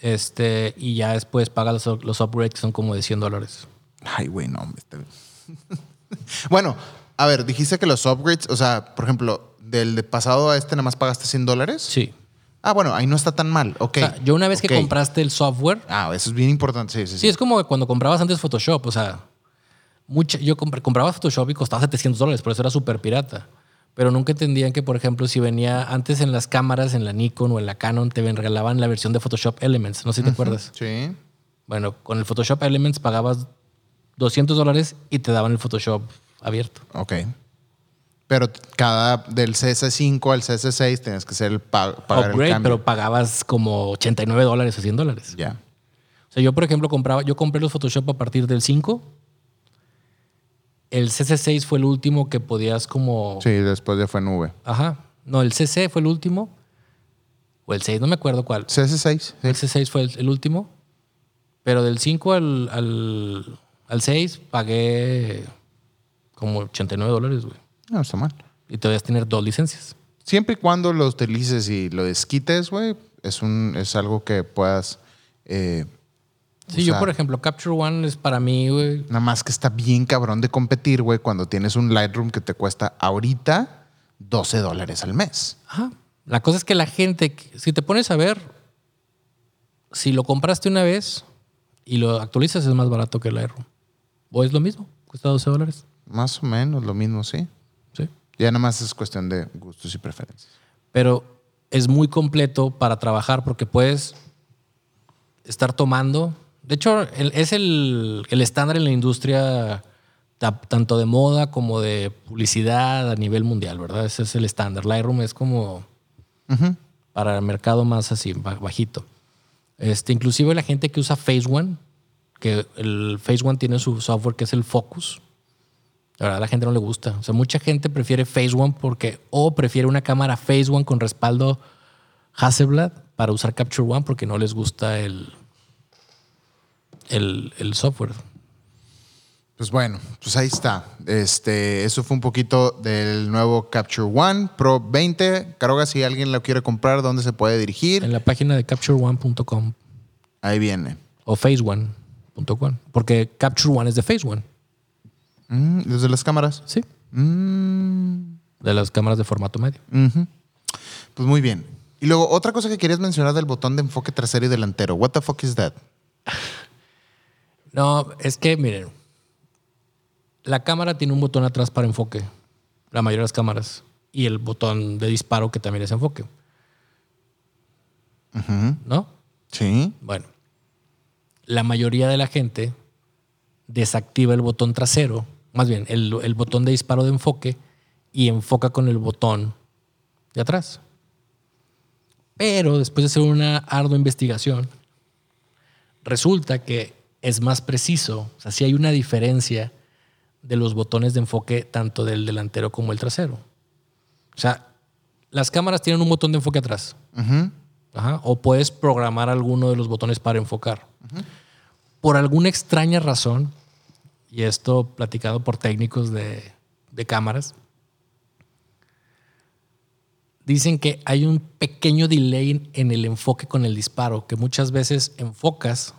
Este, y ya después pagas los, los upgrades que son como de 100 dólares. Ay, güey, no. hombre, este- <laughs> bueno, a ver, dijiste que los upgrades, o sea, por ejemplo, del de pasado a este nada más pagaste 100 dólares. Sí. Ah, bueno, ahí no está tan mal. Ok. O sea, yo una vez que compraste el software, Ah, eso es bien importante. Sí, sí, sí. sí, es como cuando comprabas antes Photoshop, o sea, mucha, yo compraba Photoshop y costaba 700 dólares, por eso era súper pirata. Pero nunca entendían que, por ejemplo, si venía antes en las cámaras, en la Nikon o en la Canon, te regalaban la versión de Photoshop Elements. No sé si te acuerdas. Sí. Bueno, con el Photoshop Elements pagabas 200 dólares y te daban el Photoshop abierto. Ok. Pero cada del CS5 al CS6 tienes que hacer el pa- pagar el Upgrade, cambio. pero pagabas como 89 dólares o 100 dólares. Ya. O sea, yo, por ejemplo, compraba, yo compré los Photoshop a partir del 5. El CC6 fue el último que podías como... Sí, después ya fue nube. Ajá. No, el CC fue el último. O el 6, no me acuerdo cuál. CS6. El sí. C6 fue el, el último. Pero del 5 al, al, al 6 pagué como 89 dólares, güey. No está mal. Y te voy a tener dos licencias. Siempre y cuando lo utilices y lo desquites, güey, es, un, es algo que puedas... eh, Sí, O yo, sea- por ejemplo, Capture One es para mí, güey. Nada más que está bien cabrón de competir, güey, cuando tienes un Lightroom que te cuesta ahorita 12 dólares al mes. Ajá. La cosa es que la gente, si te pones a ver, si lo compraste una vez y lo actualizas, es más barato que el Lightroom. O es lo mismo, cuesta 12 dólares. Más o menos lo mismo, sí. Sí. Ya nada más es cuestión de gustos y preferencias. Pero es muy completo para trabajar porque puedes estar tomando. De hecho, el- es el, el estándar en la industria ta- tanto de moda como de publicidad a nivel mundial, ¿verdad? Ese es el estándar. Lightroom es como para el mercado más así, ba- bajito. Este, inclusive la gente que usa Phase One, que el Phase One tiene su software que es el Focus. La verdad, a la gente no le gusta. O sea, mucha gente prefiere Phase One porque, o prefiere una cámara Phase One con respaldo Hasselblad para usar Capture One porque no les gusta el, el, el software. Pues bueno, pues ahí está. Este, eso fue un poquito del nuevo Capture One Pro 20. Caroga, si alguien lo quiere comprar, ¿dónde se puede dirigir? En la página de captureone.com Ahí viene. o phaseone.com. Porque Capture One es de Phase One. Mm, Desde las cámaras. Sí. Mm, de las cámaras de formato medio. Pues muy bien. Y luego, otra cosa que querías mencionar del botón de enfoque trasero y delantero. What the fuck is that? No, es que miren, la cámara tiene un botón atrás para enfoque, la mayoría de las cámaras, y el botón de disparo que también es enfoque. ¿no? Sí. Bueno, la mayoría de la gente desactiva el botón trasero, más bien el, el botón de disparo de enfoque y enfoca con el botón de atrás. Pero después de hacer una ardua investigación, resulta que es más preciso, o sea, sí hay una diferencia de los botones de enfoque tanto del delantero como el trasero. O sea, las cámaras tienen un botón de enfoque atrás. Ajá, O puedes programar alguno de los botones para enfocar. Por alguna extraña razón, y esto platicado por técnicos de, de cámaras, dicen que hay un pequeño delay en el enfoque con el disparo, que muchas veces enfocas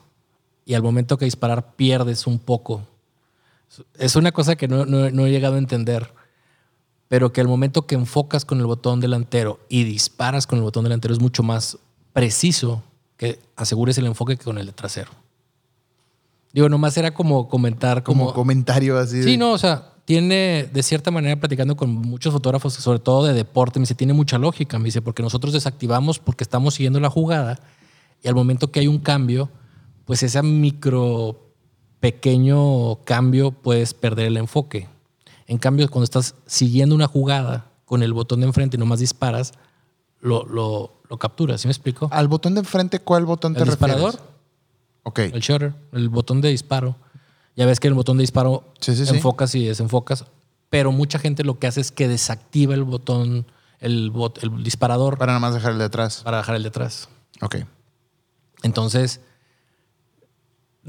y al momento que disparar pierdes un poco. Es una cosa que no, no- no he llegado a entender, pero que al momento que enfocas con el botón delantero y disparas con el botón delantero es mucho más preciso que asegures el enfoque que con el de trasero. Digo, nomás era como comentar Como, como... comentario así. de- Sí, no, o sea, tiene de cierta manera platicando con muchos fotógrafos, sobre todo de deporte, me dice, tiene mucha lógica, me dice, porque nosotros desactivamos porque estamos siguiendo la jugada y al momento que hay un cambio, pues ese micro pequeño cambio puedes perder el enfoque. En cambio, cuando estás siguiendo una jugada con el botón de enfrente y nomás disparas, lo, lo, lo capturas, ¿sí me explico? Al botón de enfrente, ¿cuál botón te el disparador? Ok. el shutter, el botón de disparo. Ya ves que el botón de disparo Sí, sí, sí. enfocas y desenfocas, pero mucha gente lo que hace es que desactiva el botón, el, bot- el disparador para, Para nada más dejar el de atrás. dejar el de atrás. Ok. Entonces,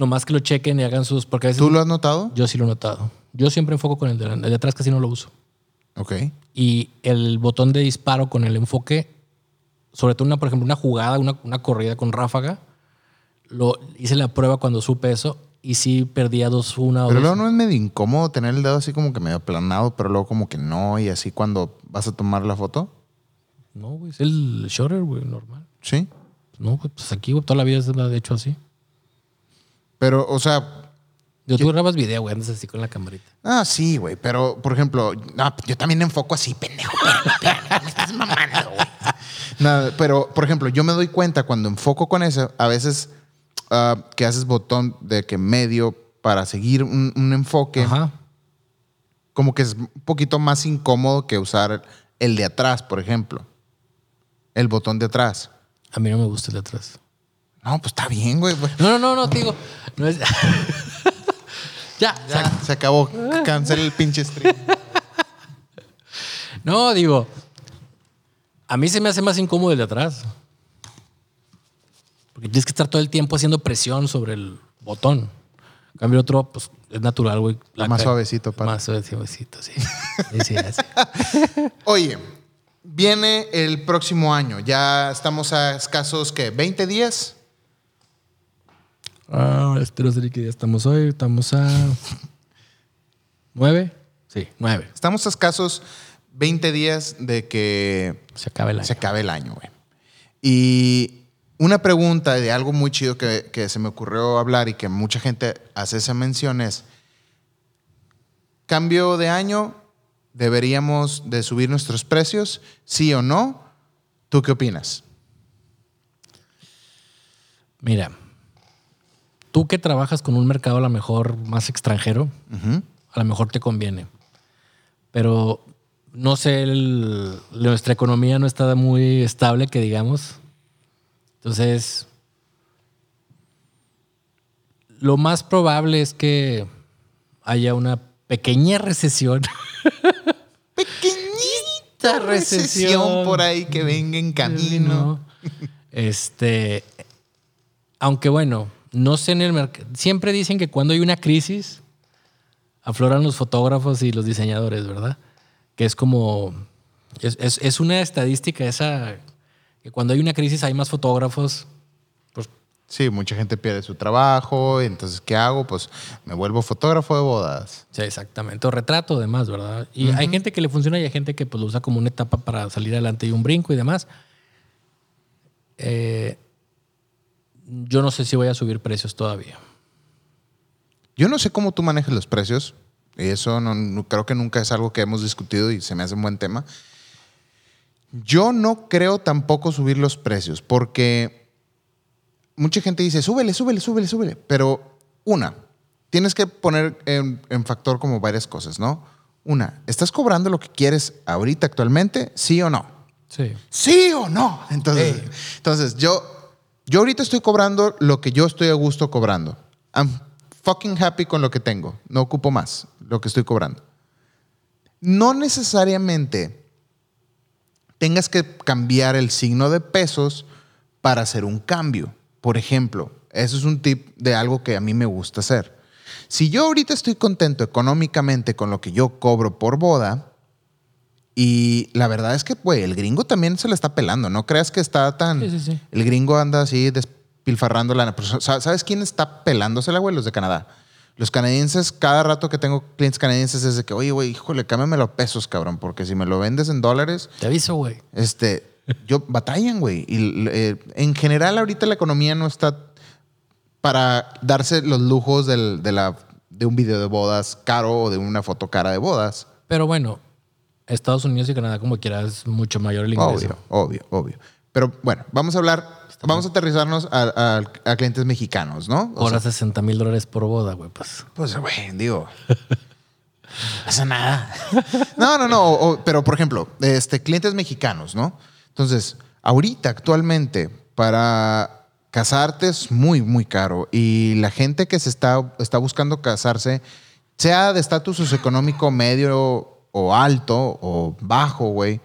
nomás que lo chequen y hagan sus... Porque a veces ¿Tú lo has notado? yo sí lo he notado. Yo siempre enfoco con el de, el de atrás, casi no lo uso. Ok. Y el botón de disparo con el enfoque, sobre todo una, por ejemplo, una jugada, una, una corrida con ráfaga, lo hice la prueba cuando supe eso y sí perdía dos, una o Pero luego no es medio incómodo tener el dedo así como que medio aplanado, pero luego como que no, y así cuando vas a tomar la foto. No, güey, es el shutter, güey, normal. Sí. No, pues aquí, güey, toda la vida se lo ha hecho así. Pero, o sea, Yo, tú grabas video, güey, andas así con la camarita. ah, sí, güey. Pero, por ejemplo, no, yo también enfoco así, pendejo. Espérame, me estás mamando, güey. Nada, pero, por ejemplo, yo me doy cuenta cuando enfoco con eso, a veces ah, que haces botón de que medio para seguir un, un enfoque, Ajá. como que es un poquito más incómodo que usar el de atrás, por ejemplo. El botón de atrás. A mí no me gusta el de atrás. No, pues está bien, güey. pues. No, no, no, no, te digo. No es... ya, <laughs> Ya, se acabó. Cancela el pinche stream. No, digo, a mí se me hace más incómodo el de atrás. Porque tienes que estar todo el tiempo haciendo presión sobre el botón. En cambio, el otro, pues, es natural, güey. La Más suavecito, pa. Más suavecito, sí. Sí, sí, así. <laughs> Oye, viene el próximo año. Ya estamos a escasos, ¿qué? ¿20 días? Ah, este no sé ni qué día estamos hoy. Estamos a... ¿Nueve? Sí, nueve. Estamos a escasos 20 días de que Se acaba el año. se acabe el año, güey. Y una pregunta de algo muy chido que, que se me ocurrió hablar y que mucha gente hace esa mención es, cambio de año, ¿deberíamos de subir nuestros precios? ¿Sí o no? ¿Tú qué opinas? Mira, tú que trabajas con un mercado a lo mejor más extranjero, a lo mejor te conviene. Pero no sé, el- nuestra economía no está muy estable, que digamos. Entonces, lo más probable es que haya una pequeña recesión. <laughs> Pequeñita recesión por ahí que venga en camino. Este, aunque bueno, no sé en el mercado. Siempre dicen que cuando hay una crisis, afloran los fotógrafos y los diseñadores, ¿verdad? Que es como. Es, es- es una estadística esa. Que cuando hay una crisis hay más fotógrafos. Pues Sí, mucha gente pierde su trabajo, entonces ¿qué hago? Pues me vuelvo fotógrafo de bodas. Sí, exactamente. O retrato, además, ¿verdad? Y hay gente que le funciona y hay gente que pues, lo usa como una etapa para salir adelante y un brinco y demás. Eh, yo no sé si voy a subir precios todavía. Yo no sé cómo tú manejas los precios. Y eso no, no- creo que nunca es algo que hemos discutido y se me hace un buen tema. Yo no creo tampoco subir los precios porque mucha gente dice, súbele, súbele, súbele, súbele. Pero una, tienes que poner en, en factor como varias cosas, ¿no? Una, ¿estás cobrando lo que quieres ahorita actualmente? ¿Sí o no? Sí. ¿Sí o no? Entonces, entonces yo, yo ahorita estoy cobrando lo que yo estoy a gusto cobrando. I'm fucking happy con lo que tengo. No ocupo más lo que estoy cobrando. No necesariamente tengas que cambiar el signo de pesos para hacer un cambio. Por ejemplo, eso es un tip de algo que a mí me gusta hacer. Si yo ahorita estoy contento económicamente con lo que yo cobro por boda, y la verdad es que, güey, el gringo también se la está pelando. No creas que está tan. Sí, sí, sí. El gringo anda así despilfarrando lana. Pero, sa- ¿Sabes quién está pelándosela, güey? Los de Canadá. Los canadienses, cada rato que tengo clientes canadienses, es de que, oye, güey, híjole, cámbiamelo a pesos, cabrón, porque si me lo vendes en dólares, Te aviso, güey. este, yo batallan, güey. Y eh, en general, ahorita la economía no está para darse los lujos del- de, la, de un video de bodas caro o de una foto cara de bodas. Pero bueno, Estados Unidos y Canadá, como quieras, es mucho mayor el ingreso. Obvio, obvio, obvio. Pero bueno, vamos a hablar, vamos a aterrizarnos a, a- a clientes mexicanos, ¿no? O Ahora sea, 60 mil dólares por boda, güey. Pues pues, güey, digo. <laughs> pasa nada. No, no, no. o- pero, por ejemplo, este, clientes mexicanos, ¿no? Entonces, ahorita, actualmente, para casarte es muy, muy caro. Y la gente que se está, está buscando casarse, sea de estatus socioeconómico medio o alto o bajo, güey,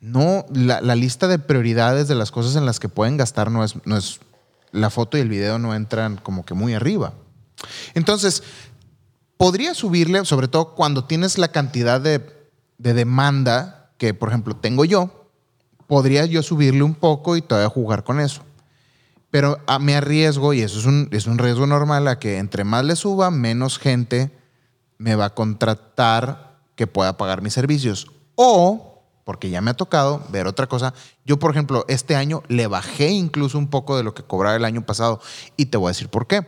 no, la, la lista de prioridades de las cosas en las que pueden gastar no es, no es, la foto y el video no entran como que muy arriba. Entonces, podría subirle, sobre todo cuando tienes la cantidad de, de demanda que, por ejemplo, tengo yo, podría yo subirle un poco y todavía jugar con eso. Pero a, me arriesgo, y eso es un, es un riesgo normal, a que entre más le suba, menos gente me va a contratar que pueda pagar mis servicios. O, porque ya me ha tocado ver otra cosa, yo, por ejemplo, este año le bajé incluso un poco de lo que cobraba el año pasado. Y te voy a decir por qué.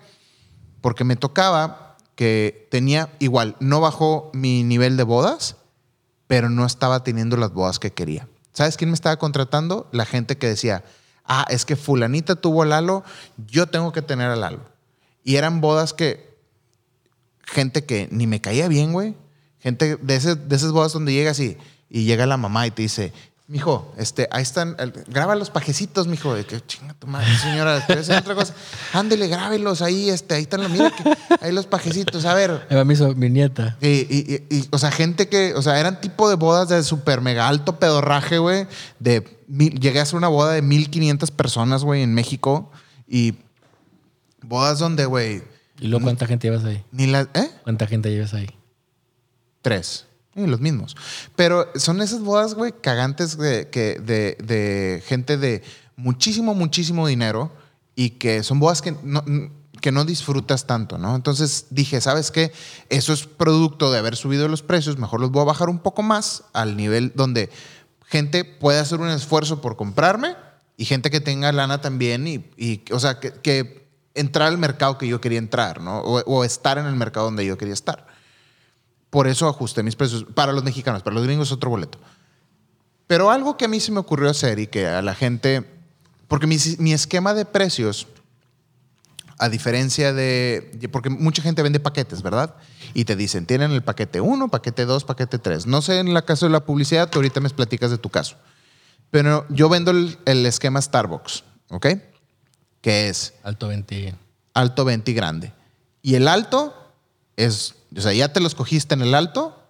Porque me tocaba que tenía, igual, no bajó mi nivel de bodas, pero no estaba teniendo las bodas que quería. ¿Sabes quién me estaba contratando? La gente que decía, ah, es que fulanita tuvo a Lalo, yo tengo que tener a Lalo. Y eran bodas que, gente que ni me caía bien, güey. Gente de, ese- de esas bodas donde llegas y, y llega la mamá y te dice, mijo, este, ahí están, graba los pajecitos, mijo. De que chinga tu madre, señora, ¿quieres hacer otra cosa? <laughs> Ándele, grábelos ahí, este, ahí están los, mira, que, ahí los pajecitos, a ver. Ahí va mi, nieta. Y, y- y- y, o sea, gente que, o sea, eran tipo de bodas de súper mega alto pedorraje, güey. De mil- llegué a hacer una boda de 1500 personas, güey, en México. Y bodas donde, güey, ¿Y luego cuánta gente llevas ahí? ni las, ¿eh? ¿Cuánta gente llevas ahí? Tres. Y los mismos. Pero son esas bodas, güey, cagantes de, que, de, gente de muchísimo, muchísimo dinero y que son bodas que no, que no disfrutas tanto, ¿no? Entonces dije, ¿sabes qué? Eso es producto de haber subido los precios, mejor los voy a bajar un poco más al nivel donde gente puede hacer un esfuerzo por comprarme y gente que tenga lana también y, o sea, que, entrar al mercado que yo quería entrar, ¿no? O estar en el mercado donde yo quería estar. Por eso ajusté mis precios. Para los mexicanos, para los gringos es otro boleto. Pero algo que a mí se me ocurrió hacer y que a la gente... Porque mi, mi esquema de precios, a diferencia de... Porque mucha gente vende paquetes, ¿verdad? Y te dicen, tienen el paquete 1, paquete 2, paquete 3. No sé en la caso de la publicidad, tú ahorita me platicas de tu caso. Pero yo vendo el, el esquema Starbucks, ¿ok? Que es Alto 20. alto, 20 y grande. Y el alto es, o sea, ya te los cogiste en el alto,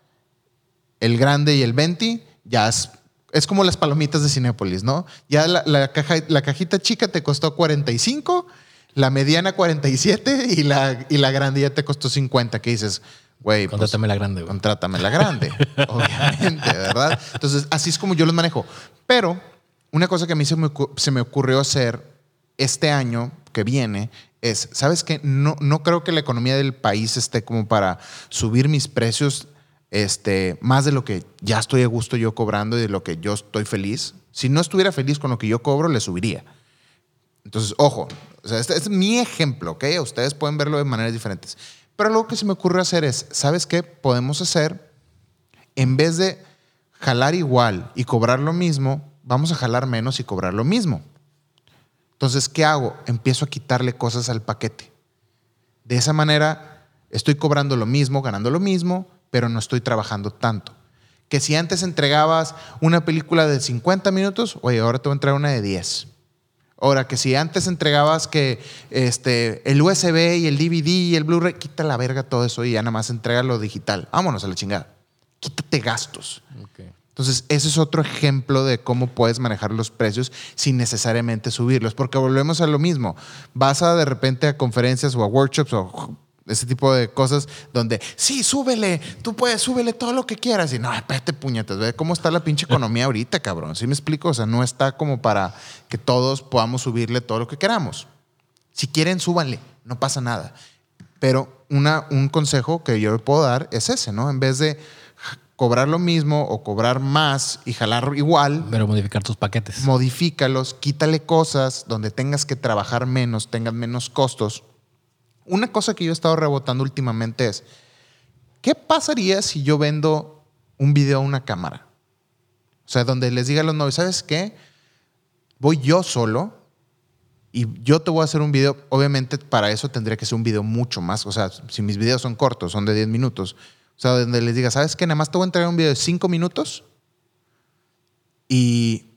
el grande y el 20 ya es, es como las palomitas de Cinépolis, ¿no? Ya la, la caja, la cajita chica te costó 45, la mediana 47 y la, y la grande ya te costó 50, que dices, güey, pues, Contrátame la grande, güey. Contrátame la grande, <laughs> obviamente, ¿verdad? Entonces, así es como yo los manejo. Pero una cosa que a mí se me, se me ocurrió hacer este año que viene es, ¿sabes qué? No, no creo que la economía del país esté como para subir mis precios este, más de lo que ya estoy a gusto yo cobrando y de lo que yo estoy feliz. Si no estuviera feliz con lo que yo cobro, le subiría. Entonces, ojo, este es mi ejemplo, ¿ok? Ustedes pueden verlo de maneras diferentes. Pero lo que se me ocurre hacer es, ¿sabes qué? Podemos hacer, en vez de jalar igual y cobrar lo mismo, vamos a jalar menos y cobrar lo mismo. Entonces, ¿qué hago? Empiezo a quitarle cosas al paquete. De esa manera, estoy cobrando lo mismo, ganando lo mismo, pero no estoy trabajando tanto. Que si antes entregabas una película de 50 minutos, oye, ahora te voy a entregar una de 10. Ahora, que si antes entregabas que este, el USB y el DVD y el Blu-ray, quita la verga todo eso y ya nada más entrega lo digital. Vámonos a la chingada. Quítate gastos. Entonces, ese es otro ejemplo de cómo puedes manejar los precios sin necesariamente subirlos, porque volvemos a lo mismo. Vas a de repente a conferencias o a workshops o ese tipo de cosas donde, sí, súbele, tú puedes, súbele todo lo que quieras. Y no, espérate, puñetas, ve cómo está la pinche economía ahorita, cabrón. ¿Sí me explico? O sea, no está como para que todos podamos subirle todo lo que queramos. Si quieren, súbanle, no pasa nada. Pero una, un consejo que yo le puedo dar es ese, ¿no? En vez de cobrar lo mismo o cobrar más y jalar igual. Pero modificar tus paquetes. Modifícalos, quítale cosas donde tengas que trabajar menos, tengan menos costos. Una cosa que yo he estado rebotando últimamente es, ¿qué pasaría si yo vendo un video a una cámara? O sea, donde les diga a los novios, ¿sabes qué? Voy yo solo y yo te voy a hacer un video. Obviamente para eso tendría que ser un video mucho más. O sea, si mis videos son cortos, son de 10 minutos, o sea, donde les diga, ¿sabes qué? Nada más te voy a entregar un video de cinco minutos y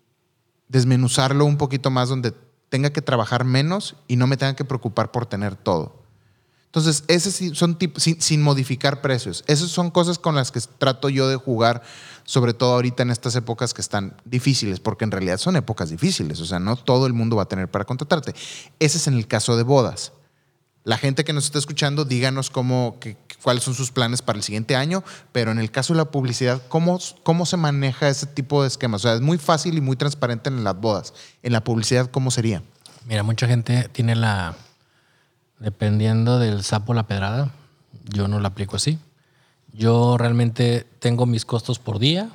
desmenuzarlo un poquito más donde tenga que trabajar menos y no me tenga que preocupar por tener todo. Entonces, esos son tipos, sin, modificar precios. Esas son cosas con las que trato yo de jugar, sobre todo ahorita en estas épocas que están difíciles, porque en realidad son épocas difíciles. O sea, no todo el mundo va a tener para contratarte. Ese es en el caso de bodas. La gente que nos está escuchando, díganos cómo, cuáles son sus planes para el siguiente año, pero en el caso de la publicidad, ¿cómo, ¿cómo se maneja ese tipo de esquemas? O sea, es muy fácil y muy transparente en las bodas. En la publicidad, ¿cómo sería? Mira, mucha gente tiene la, dependiendo del sapo la pedrada, yo no la aplico así. Yo realmente tengo mis costos por día,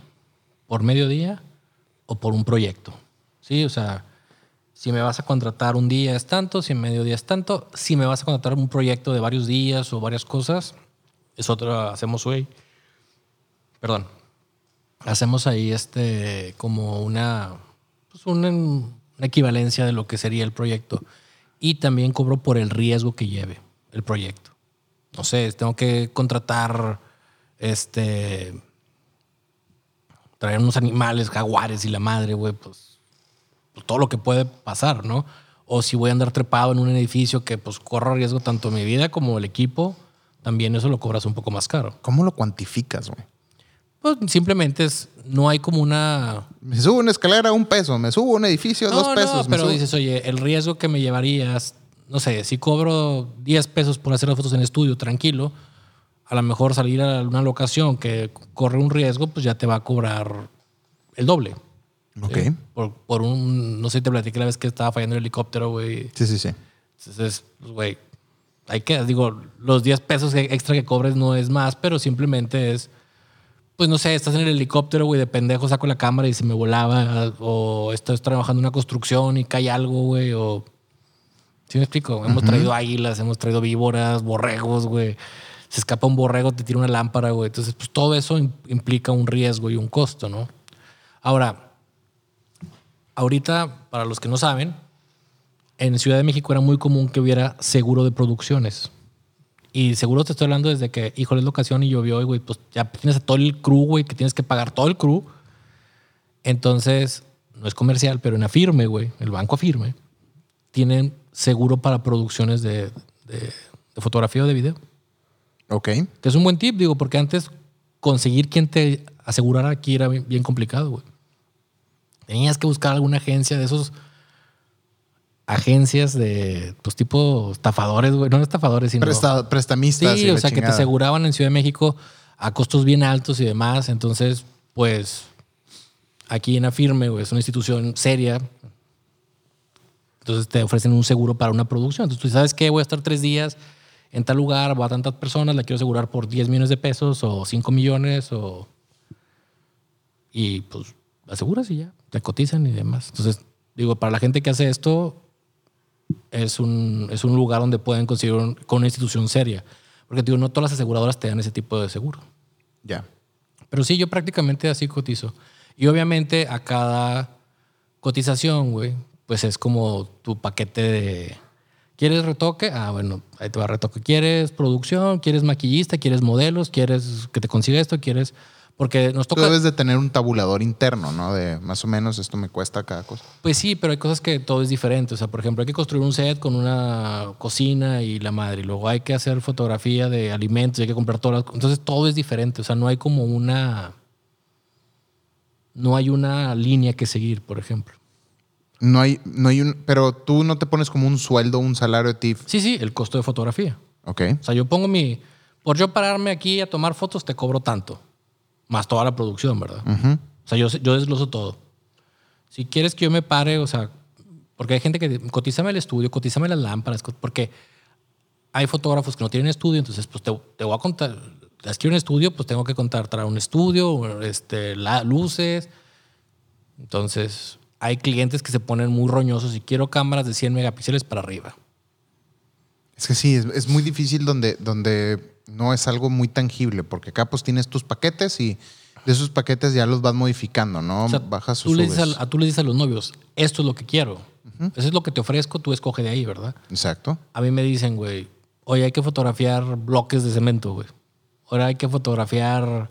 por medio día o por un proyecto. Sí, o sea, si me vas a contratar un día es tanto, si en medio día es tanto. Si me vas a contratar un proyecto de varios días o varias cosas, es otra, hacemos hoy. Perdón. Hacemos ahí este como una, pues una, una equivalencia de lo que sería el proyecto. Y también cobro por el riesgo que lleve el proyecto. No sé, tengo que contratar este traer unos animales, jaguares y la madre, güey, pues todo lo que puede pasar, ¿no? O si voy a andar trepado en un edificio que pues corra riesgo tanto mi vida como el equipo, también eso lo cobras un poco más caro. ¿Cómo lo cuantificas, güey? Pues simplemente es, no hay como una... Me subo una escalera un peso, me subo un edificio dos pesos. No, pero dices, oye, el riesgo que me llevarías, no sé, si cobro 10 pesos por hacer las fotos en estudio, tranquilo, a lo mejor salir a una locación que corre un riesgo, pues ya te va a cobrar el doble. Ok. Por, por, un, no sé, te platiqué la vez que estaba fallando el helicóptero, güey. Sí, sí, sí. Entonces, pues, güey, hay que, digo, los 10 pesos extra que cobres no es más, pero simplemente es, pues no sé, estás en el helicóptero, güey, de pendejo saco la cámara y se me volaba, o estás trabajando en una construcción y cae algo, güey, o... ¿Sí me explico? Hemos traído águilas, hemos traído víboras, borregos, güey. Se escapa un borrego, te tira una lámpara, güey. Entonces, pues todo eso implica un riesgo y un costo, ¿no? Ahora, ahorita, para los que no saben, en Ciudad de México era muy común que hubiera seguro de producciones. Y seguro te estoy hablando desde que, híjole, es la ocasión y llovió, y güey, pues ya tienes a todo el crew, güey, que tienes que pagar todo el crew. Entonces, no es comercial, pero en Afirme, güey, el banco Afirme, tienen seguro para producciones de, de, fotografía o de video. Ok. Que es un buen tip, digo, porque antes conseguir quien te asegurara aquí era bien complicado, güey. Tenías que buscar alguna agencia de esos agencias de, pues tipo estafadores, güey, no estafadores, sino prestamistas. Sí, o sea, que te aseguraban en Ciudad de México a costos bien altos y demás. Entonces, pues aquí en Afirme, güey, es una institución seria. Entonces te ofrecen un seguro para una producción. Entonces tú sabes que voy a estar tres días en tal lugar, va a tantas personas, la quiero asegurar por 10 millones de pesos o 5 millones o... Y pues aseguras y ya, cotizan y demás. Entonces, digo, para la gente que hace esto, es un, es un lugar donde pueden conseguir un- con una institución seria. Porque digo, no todas las aseguradoras te dan ese tipo de seguro. Ya. Pero sí, yo prácticamente así cotizo. Y obviamente a cada cotización, güey, pues es como tu paquete de... ¿Quieres retoque? Ah, bueno, ahí te va retoque. ¿Quieres producción? ¿Quieres maquillista? ¿Quieres modelos? ¿Quieres que te consiga esto? ¿Quieres...? Porque nos Tú toca... debes de tener un tabulador interno, ¿no? De más o menos esto me cuesta cada cosa. Pues sí, pero hay cosas que todo es diferente. O sea, por ejemplo, hay que construir un set con una cocina y la madre. Y luego hay que hacer fotografía de alimentos y hay que comprar todas las... Entonces todo es diferente. O sea, no hay como una... No hay una línea que seguir, por ejemplo. No hay, no hay un. Pero tú no te pones como un sueldo, un salario de TIF. Sí, sí, el costo de fotografía. Ok. O sea, yo pongo mi... Por yo pararme aquí a tomar fotos te cobro tanto. Más toda la producción, ¿verdad? O sea, yo, yo desgloso todo. Si quieres que yo me pare, o sea, porque hay gente que cotízame el estudio, cotízame las lámparas, porque hay fotógrafos que no tienen estudio, entonces pues te, te voy a contar, las quiero un estudio, pues tengo que contratar un estudio, este, la, luces. Entonces, hay clientes que se ponen muy roñosos y quiero cámaras de 100 megapíxeles para arriba. Es que sí, es, es muy difícil donde, donde no es algo muy tangible, porque acá pues tienes tus paquetes y de esos paquetes ya los vas modificando, ¿no? O sea, Bajas o tú le, dices a, tú le dices a los novios, esto es lo que quiero. Eso es lo que te ofrezco, tú escoge de ahí, ¿verdad? Exacto. A mí me dicen, güey, oye, hay que fotografiar bloques de cemento, güey. Ahora hay que fotografiar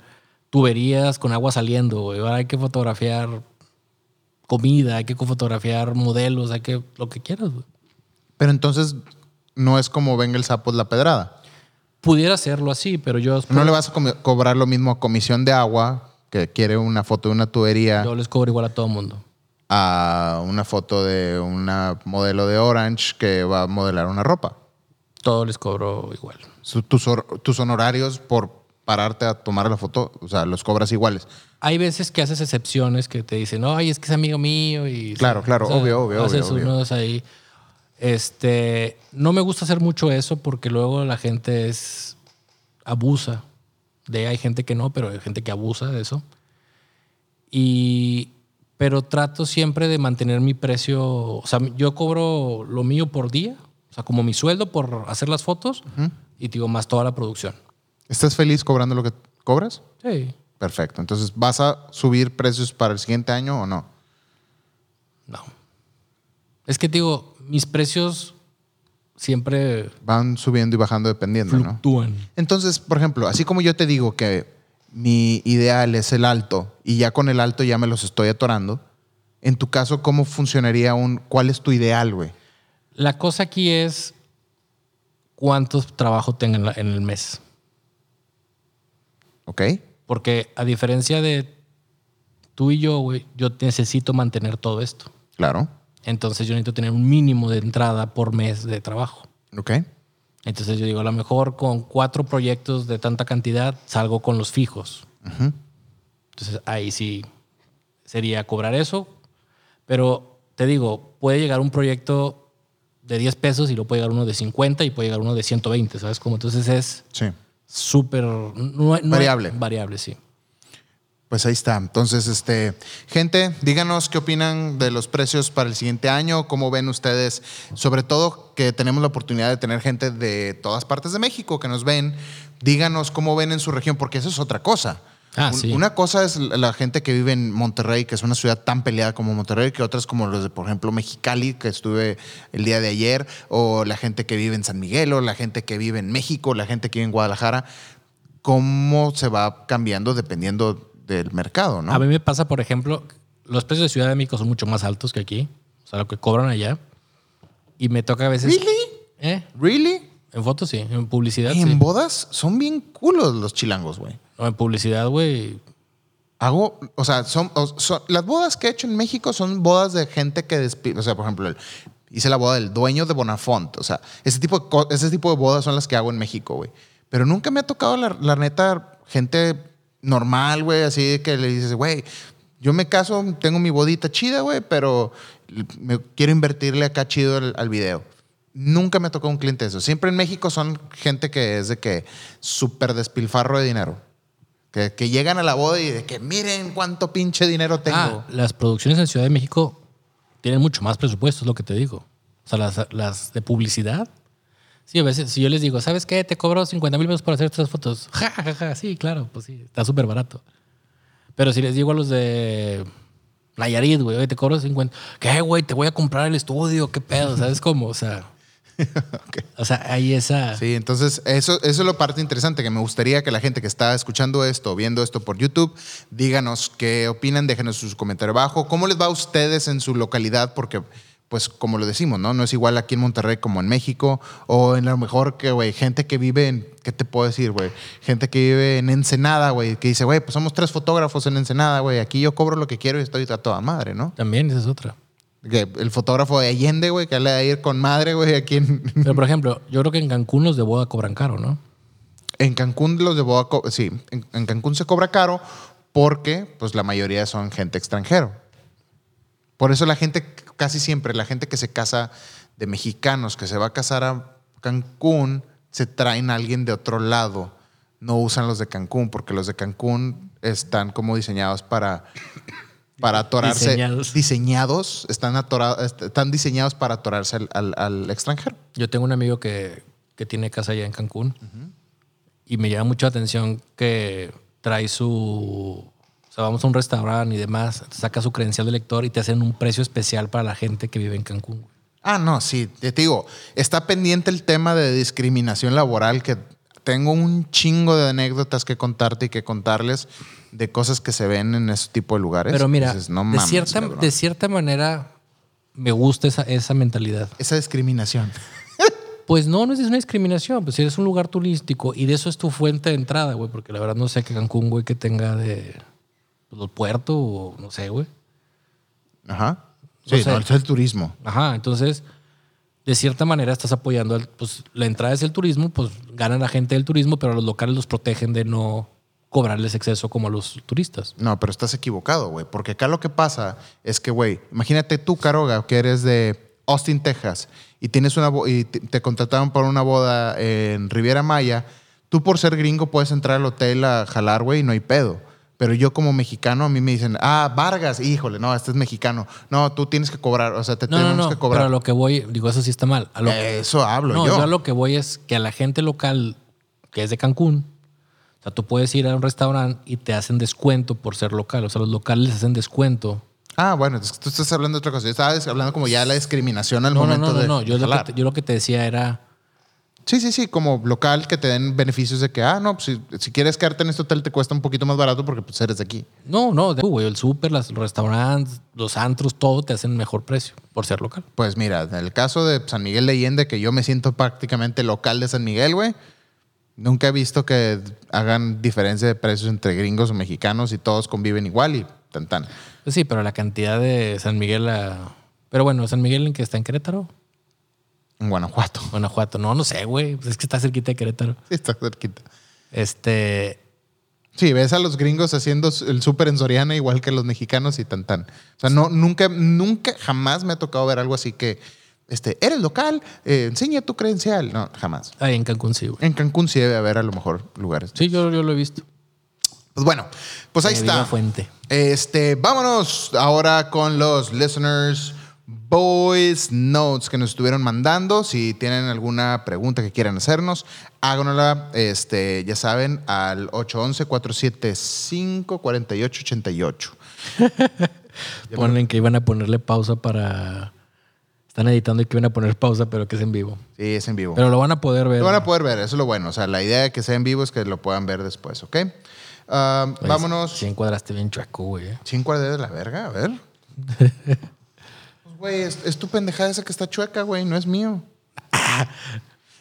tuberías con agua saliendo, güey. Ahora hay que fotografiar comida, hay que fotografiar modelos, hay que lo que quieras, güey. Pero entonces no es como venga el sapo es la pedrada. Pudiera hacerlo así, pero yo, No le vas a cobrar lo mismo a comisión de agua, que quiere una foto de una tubería, yo les cobro igual a todo mundo. a una foto de una modelo de Orange que va a modelar una ropa. Todo les cobro igual. Tus, tus honorarios por pararte a tomar la foto, o sea, los cobras iguales. Hay veces que haces excepciones que te dicen, ay, es que es amigo mío y... Claro, claro, obvio, obvio, Haces obvio, obvio. unos ahí. Este, no me gusta hacer mucho eso porque luego la gente es... abusa. De hay gente que no, pero hay gente que abusa de eso. Y... Pero trato siempre de mantener mi precio... O sea, yo cobro lo mío por día. O sea, como mi sueldo por hacer las fotos. Y digo, más toda la producción. ¿Estás feliz cobrando lo que cobras? Sí. Perfecto. Entonces, ¿vas a subir precios para el siguiente año o no? No. Es que digo, mis precios siempre Van subiendo y bajando dependiendo, ¿no? fluctúan. Entonces, por ejemplo, así como yo te digo que mi ideal es el alto y ya con el alto ya me los estoy atorando, en tu caso, ¿cómo funcionaría un... ¿Cuál es tu ideal, güey? La cosa aquí es cuánto trabajo tenga en, la- en el mes. ¿Ok? Porque a diferencia de tú y yo, güey, yo necesito mantener todo esto. Claro. Entonces yo necesito tener un mínimo de entrada por mes de trabajo. ¿Ok? Entonces yo digo, a lo mejor con cuatro proyectos de tanta cantidad salgo con los fijos. Entonces ahí sí sería cobrar eso. Pero te digo, puede llegar un proyecto de 10 pesos y luego puede llegar uno de 50 y puede llegar uno de 120, ¿sabes? Como entonces es Sí. súper... no- no- Variable. variable, sí. Pues ahí está. Entonces, este, gente, díganos qué opinan de los precios para el siguiente año, cómo ven ustedes, sobre todo que tenemos la oportunidad de tener gente de todas partes de México que nos ven. Díganos cómo ven en su región, porque eso es otra cosa. Ah, sí. Una cosa es la gente que vive en Monterrey, que es una ciudad tan peleada como Monterrey, que otras como los de, por ejemplo, Mexicali, que estuve el día de ayer, o la gente que vive en San Miguel, o la gente que vive en México, la gente que vive en Guadalajara. ¿Cómo se va cambiando dependiendo del mercado, no? A mí me pasa, por ejemplo, los precios de Ciudad de México son mucho más altos que aquí. O sea, lo que cobran allá. Y me toca a veces... ¿Really? ¿Eh? ¿Really? En fotos sí, en publicidad En sí. bodas son bien culos los chilangos, güey. No, en publicidad, güey. Hago, o sea, son, son- las bodas que he hecho en México son bodas de gente que despide, o sea, por ejemplo, el- hice la boda del dueño de Bonafont, o sea, ese tipo de, ese tipo de bodas son las que hago en México, güey. Pero nunca me ha tocado, la, la neta, gente normal, güey, así que le dices, güey, Yo me caso, tengo mi bodita chida, güey, pero me quiero invertirle acá chido al, al video. Nunca me tocó un cliente eso. Siempre en México son gente que es de que súper despilfarro de dinero. Que, que llegan a la boda y de que miren cuánto pinche dinero tengo. Ah, las producciones en Ciudad de México tienen mucho más presupuesto, es lo que te digo. O sea, las, las de publicidad. Sí, a veces, si yo les digo, ¿sabes qué? Te cobro 50 mil pesos por hacer estas fotos. <laughs> Ja, ja, ja. Sí, claro, pues sí, está súper barato. Pero si les digo a los de Nayarit, güey, te cobro 50. ¿Qué, güey? Te voy a comprar el estudio, ¿qué pedo? ¿Sabes cómo? O sea, <laughs> o sea, hay esa. Sí, entonces eso, eso es lo parte interesante, que me gustaría que la gente que está escuchando esto viendo esto por YouTube, díganos qué opinan, déjenos sus comentarios abajo, cómo les va a ustedes en su localidad, porque pues como lo decimos, ¿no? No es igual aquí en Monterrey como en México, o en lo mejor que, güey, gente que vive en, ¿qué te puedo decir, güey? Gente que vive en Ensenada, güey, que dice, güey, pues somos tres fotógrafos en Ensenada, güey, aquí yo cobro lo que quiero y estoy a toda madre, ¿no? También esa es otra. Que el fotógrafo de Allende, güey, que le va a ir con madre, güey, aquí en, <laughs> Pero, por ejemplo, yo creo que en Cancún los de boda cobran caro, ¿no? En Cancún los de boda, sí, en, en Cancún se cobra caro porque pues la mayoría son gente extranjero. Por eso la gente, casi siempre, la gente que se casa de mexicanos, que se va a casar a Cancún, se traen a alguien de otro lado. No usan los de Cancún porque los de Cancún están como diseñados para, para atorarse. Diseñados. Diseñados, están, atorados, están diseñados para atorarse al- al- al extranjero. Yo tengo un amigo que, que tiene casa allá en Cancún y me llama mucho la atención que trae su... Sea, vamos a un restaurante y demás, te saca su credencial de lector y te hacen un precio especial para la gente que vive en Cancún. güey. Ah, no, sí, te digo, está pendiente el tema de discriminación laboral que tengo un chingo de anécdotas que contarte y que contarles de cosas que se ven en ese tipo de lugares. Pero mira, no de, cierta, cabrón. de cierta manera me gusta esa, esa mentalidad. Esa discriminación. <laughs> Pues no, no es una discriminación, pues si eres un lugar turístico y de eso es tu fuente de entrada, güey, porque la verdad no sé qué Cancún, güey, que tenga de pues, los puertos o no sé, güey. Ajá. Sí, no, es el turismo. Ajá, entonces, de cierta manera estás apoyando, al- pues la entrada es el turismo, pues ganan la gente del turismo, pero a los locales los protegen de no cobrarles exceso como a los turistas. No, pero estás equivocado, güey. Porque acá lo que pasa es que, güey, imagínate tú, Caroga, que eres de Austin, Texas, y tienes una y te, te contrataron para una boda en Riviera Maya. Tú, por ser gringo, puedes entrar al hotel a jalar, güey, y no hay pedo. Pero yo, como mexicano, a mí me dicen, ah, Vargas, híjole, no, este es mexicano. No, tú tienes que cobrar, o sea, te No, no, tenemos no, que pero cobrar. a lo que voy, digo, eso sí está mal. A lo que- Eso hablo no, yo. yo a lo que voy es que a la gente local que es de Cancún, o sea, tú puedes ir a un restaurante y te hacen descuento por ser local. O sea, los locales les hacen descuento. Ah, bueno, tú estás hablando de otra cosa. Yo estaba hablando como ya de la discriminación al No, no, momento no, no, de no. Yo, lo jalar. que, te- yo lo que te decía era, Sí, sí, sí, como local que te den beneficios de que, ah, no, pues si, si quieres quedarte en este hotel te cuesta un poquito más barato porque pues eres de aquí. no, no, de- güey, el súper, los restaurantes, los antros, todo te hacen mejor precio por ser local. Pues mira, en el caso de San Miguel de Allende, que yo me siento prácticamente local de San Miguel, güey, nunca he visto que hagan diferencia de precios entre gringos o mexicanos y todos conviven igual y tan tan. Pues sí, pero la cantidad de San Miguel a... Pero bueno, San Miguel en que está en Querétaro, En Guanajuato. <laughs> Guanajuato. No, no sé, güey. Pues es que está cerquita de Querétaro. Sí, está cerquita. Este, Sí, ves a los gringos haciendo el súper en Soriana igual que los mexicanos y tan tan. O sea, no, nunca, nunca, jamás me ha tocado ver algo así que, este, eres local, eh, enseña tu credencial. No, jamás. ahí en Cancún sí, güey. En Cancún sí debe haber a lo mejor lugares. Sí, yo, yo lo he visto. Pues bueno, pues ahí viva está. fuente. Este, vámonos ahora con los listeners voice notes que nos estuvieron mandando. Si tienen alguna pregunta que quieran hacernos, háganosla, este, ya saben, al 811-475-4888. <laughs> Ponen que iban a ponerle pausa para... Están editando y que iban a poner pausa, pero que es en vivo. Sí, es en vivo. Pero lo van a poder ver. Lo van a poder ver, eso es lo bueno. O sea, la idea de que sea en vivo es que lo puedan ver después, ¿ok? Ah, Oye, vámonos. Sí encuadraste bien chueco, güey. eh. ¿Cinco de la verga? A ver. <laughs> Güey, es, es tu pendejada esa que está chueca, güey, no es mío.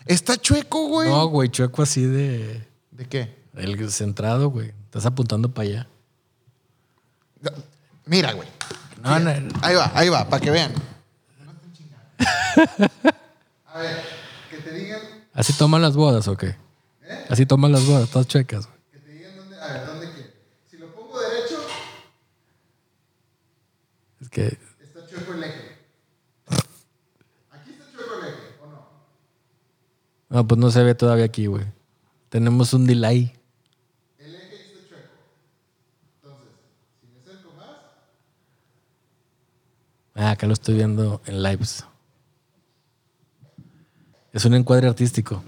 está chueco, güey. No, güey, chueco así de... ¿De qué? El centrado, güey. Estás apuntando para allá. Mira, güey. No, no. Ahí va, ahí va, para que vean. <laughs> A ver, que te digan, ¿Así toman las bodas o qué? Así toman las bodas, todas chuecas. güey. que te digan dónde, a ver, dónde quieres. Si lo pongo derecho, Que Está chueco el eje. Aquí está chueco el eje, ¿o no? No, pues no se ve todavía aquí, güey. Tenemos un delay. El eje está chueco. Entonces, si me acerco más, Ah, acá lo estoy viendo en lives. Es un encuadre artístico.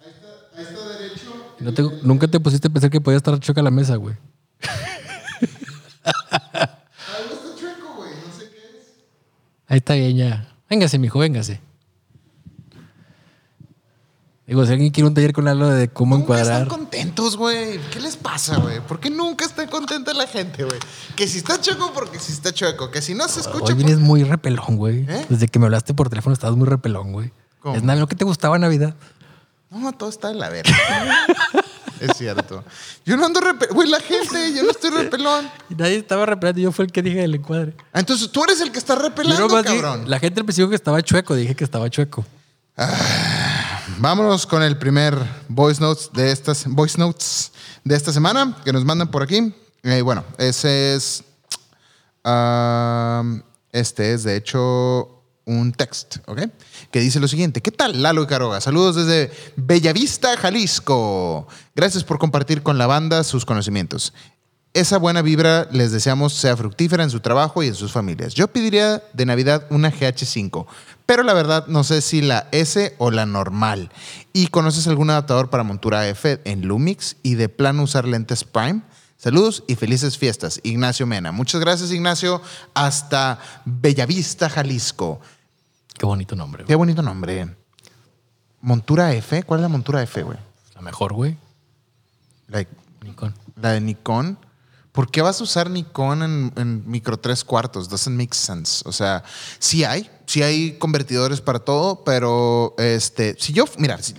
ahí está, ahí está derecho. No te- nunca te pusiste a pensar que podía estar choca la mesa, güey. <laughs> Algo está chueco, güey. No sé qué es. Ahí está bien ya. Véngase, mijo, véngase. Digo, si alguien quiere un taller con algo de cómo Nunca encuadrar. están contentos, güey. ¿Qué les pasa, güey? ¿Por qué nunca está contenta la gente, güey? Que si está chueco, porque si está chueco. Que si no se escucha. Hoy vienes muy repelón, güey. ¿Eh? Desde que me hablaste por teléfono estabas muy repelón, güey. ¿Cómo? Es Navidad, lo que te gustaba Navidad. No, todo está de la verga. <laughs> es cierto. Yo no ando repelón. Güey, la gente, yo no estoy repelón. Y <laughs> nadie estaba repelando, yo fue el que dije del encuadre. Ah, Entonces tú eres el que está repelando, dije- cabrón. la gente al principio que estaba chueco, dije que estaba chueco. Vámonos con el primer voice notes de estas voice notes de esta semana que nos mandan por aquí. Eh, bueno, ese es um, este es de hecho un text, ¿ok? Que dice lo siguiente: ¿Qué tal, Lalo y Caroga? Saludos desde Bellavista, Jalisco. Gracias por compartir con la banda sus conocimientos. Esa buena vibra les deseamos sea fructífera en su trabajo y en sus familias. Yo pediría de Navidad una GH5, pero la verdad no sé si la S o la normal. ¿Y conoces algún adaptador para montura F en Lumix y de plano usar lentes Prime? Saludos y felices fiestas. Ignacio Mena. Muchas gracias, Ignacio. Hasta Bellavista, Jalisco. Qué bonito nombre, Qué güey. bonito nombre. ¿Montura F? ¿Cuál es la montura F, güey? La mejor, güey. Like, Nikon. La de Nikon. ¿Por qué vas a usar Nikon en, micro tres cuartos? Doesn't make sense. O sea, sí hay, sí hay convertidores para todo, pero este, si yo, mira, si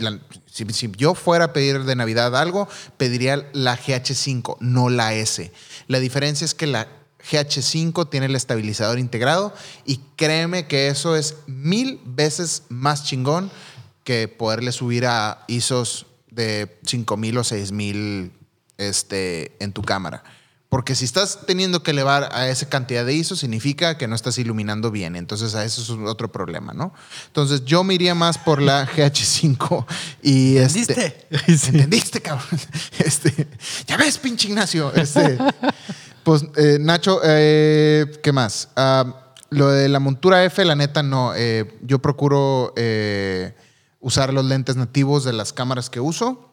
yo fuera a pedir de Navidad algo, pediría la GH5, no la S. La diferencia es que la GH5 tiene el estabilizador integrado y créeme que eso es mil veces más chingón que poderle subir a ISOs de 5000 o 6000 este, en tu cámara. Porque si estás teniendo que elevar a esa cantidad de ISO, significa que no estás iluminando bien. Entonces, a eso es otro problema, ¿no? Entonces, yo me iría más por la <laughs> GH5 y este. ¿Entendiste? <laughs> ¿Entendiste, cabrón? <laughs> Este, ya ves, pinche Ignacio. Este, pues, eh, Nacho, eh, ¿qué más? Ah, lo de la montura F, la neta, no. Eh, yo procuro usar los lentes nativos de las cámaras que uso.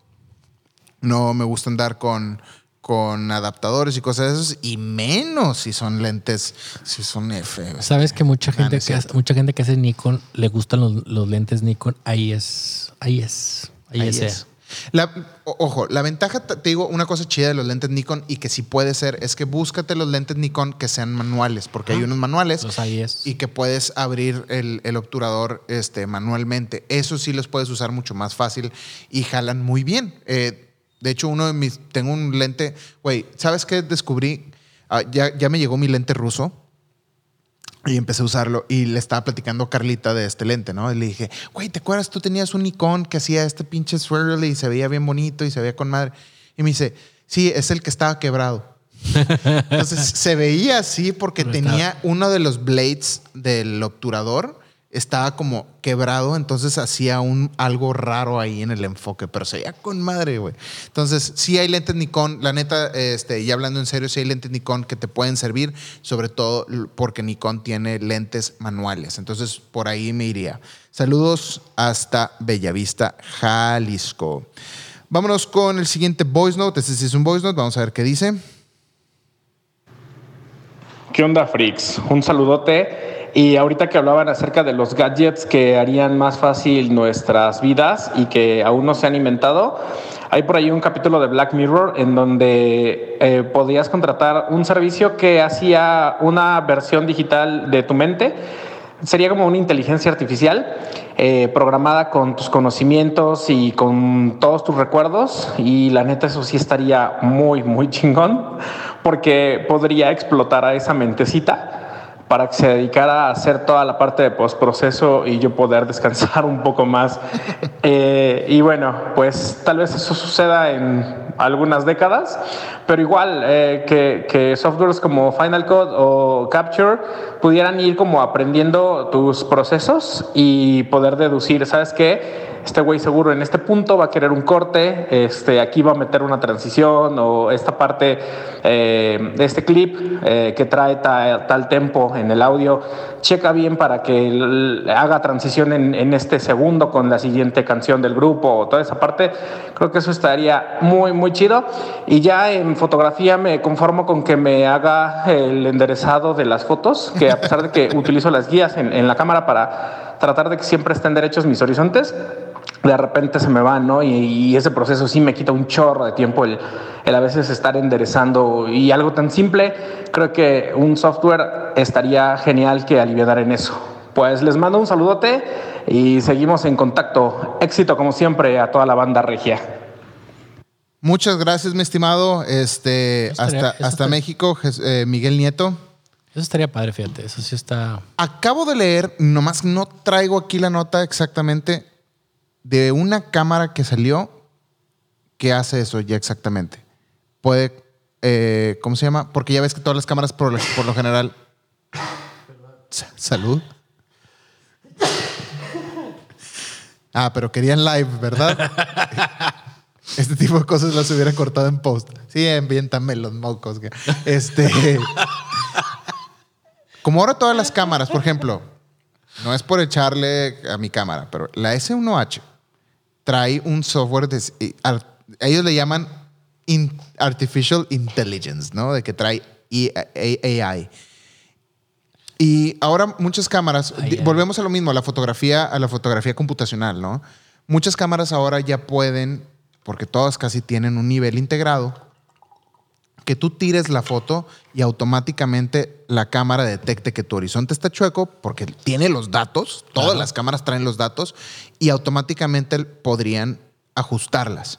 No me gusta andar con, con adaptadores y cosas de esas, y menos si son lentes, si son F. Sabes que mucha Ah, no gente que hace, mucha gente que hace Nikon le gustan los, los lentes Nikon. Ahí es, ahí es, ahí, Ahí es. es. La- ojo, la ventaja, te digo, una cosa chida de los lentes Nikon y que sí puede ser, es que búscate los lentes Nikon que sean manuales, porque hay unos manuales Los y que puedes abrir el, el obturador este, manualmente. Eso sí los puedes usar mucho más fácil y jalan muy bien. Eh, de hecho, uno de mis, tengo un lente, güey, ¿sabes qué descubrí? Ah, ya, ya me llegó mi lente ruso. Y empecé a usarlo y le estaba platicando a Carlita de este lente, ¿no? Y le dije, güey, ¿te acuerdas? Tú tenías un Nikon que hacía este pinche swirl y se veía bien bonito y se veía con madre. Y me dice, sí, es el que estaba quebrado. <laughs> Entonces se veía así porque Pero tenía uno de los blades del obturador, estaba como quebrado, entonces hacía un, algo raro ahí en el enfoque, pero se veía con madre, güey. Entonces, sí hay lentes Nikon, la neta, este, y hablando en serio, sí hay lentes Nikon que te pueden servir, sobre todo porque Nikon tiene lentes manuales. Entonces, por ahí me iría. Saludos hasta Bellavista, Jalisco. Vámonos con el siguiente voice note. Este sí es un voice note, vamos a ver qué dice. ¿Qué onda, freaks? Un saludote. Y ahorita que hablaban acerca de los gadgets que harían más fácil nuestras vidas y que aún no se han inventado, hay por ahí un capítulo de Black Mirror en donde eh, podías contratar un servicio que hacía una versión digital de tu mente. Sería como una inteligencia artificial eh, programada con tus conocimientos y con todos tus recuerdos. Y la neta, eso sí estaría muy, muy chingón porque podría explotar a esa mentecita para que se dedicara a hacer toda la parte de postproceso y yo poder descansar un poco más. <laughs> Eh, y bueno, pues tal vez eso suceda en algunas décadas, pero igual eh, que, que, softwares como Final Cut o Capture pudieran ir como aprendiendo tus procesos y poder deducir, ¿sabes qué? este güey seguro en este punto va a querer un corte, este, aquí va a meter una transición o esta parte eh, de este clip eh, que trae tal tempo en el audio, checa bien para que haga transición en, en, este segundo con la siguiente canción del grupo o toda esa parte. Creo que eso estaría muy, muy chido. Y ya en fotografía me conformo con que me haga el enderezado de las fotos, que a pesar de que <laughs> utilizo las guías en, en la cámara para tratar de que siempre estén derechos mis horizontes, de repente se me van, ¿no? Y, ese proceso sí me quita un chorro de tiempo el, el, a veces estar enderezando y algo tan simple, creo que un software estaría genial que aliviara en eso. Pues les mando un saludote y seguimos en contacto. Éxito como siempre a toda la banda regia. Muchas gracias, mi estimado. Este, hasta, hasta México, eh, Miguel Nieto. Eso estaría padre, fíjate. Eso sí está. Acabo de leer, nomás no traigo aquí la nota exactamente de una cámara que salió que hace eso ya exactamente. Puede, eh, ¿cómo se llama? Porque ya ves que todas las cámaras por, lo general... Salud. Ah, pero querían live, ¿verdad? este tipo de cosas las hubiera cortado en post. Sí, enviéntame los mocos. Este. Como ahora todas las cámaras, por ejemplo, no es por echarle a mi cámara, pero la S1H trae un software, de, ellos le llaman Artificial Intelligence, ¿no? De que trae AI. Y ahora muchas cámaras, volvemos a lo mismo, a la fotografía, a la fotografía computacional, ¿no? Muchas cámaras ahora ya pueden, porque todas casi tienen un nivel integrado, que tú tires la foto y automáticamente la cámara detecte que tu horizonte está chueco porque tiene los datos, todas las cámaras traen los datos y automáticamente podrían ajustarlas.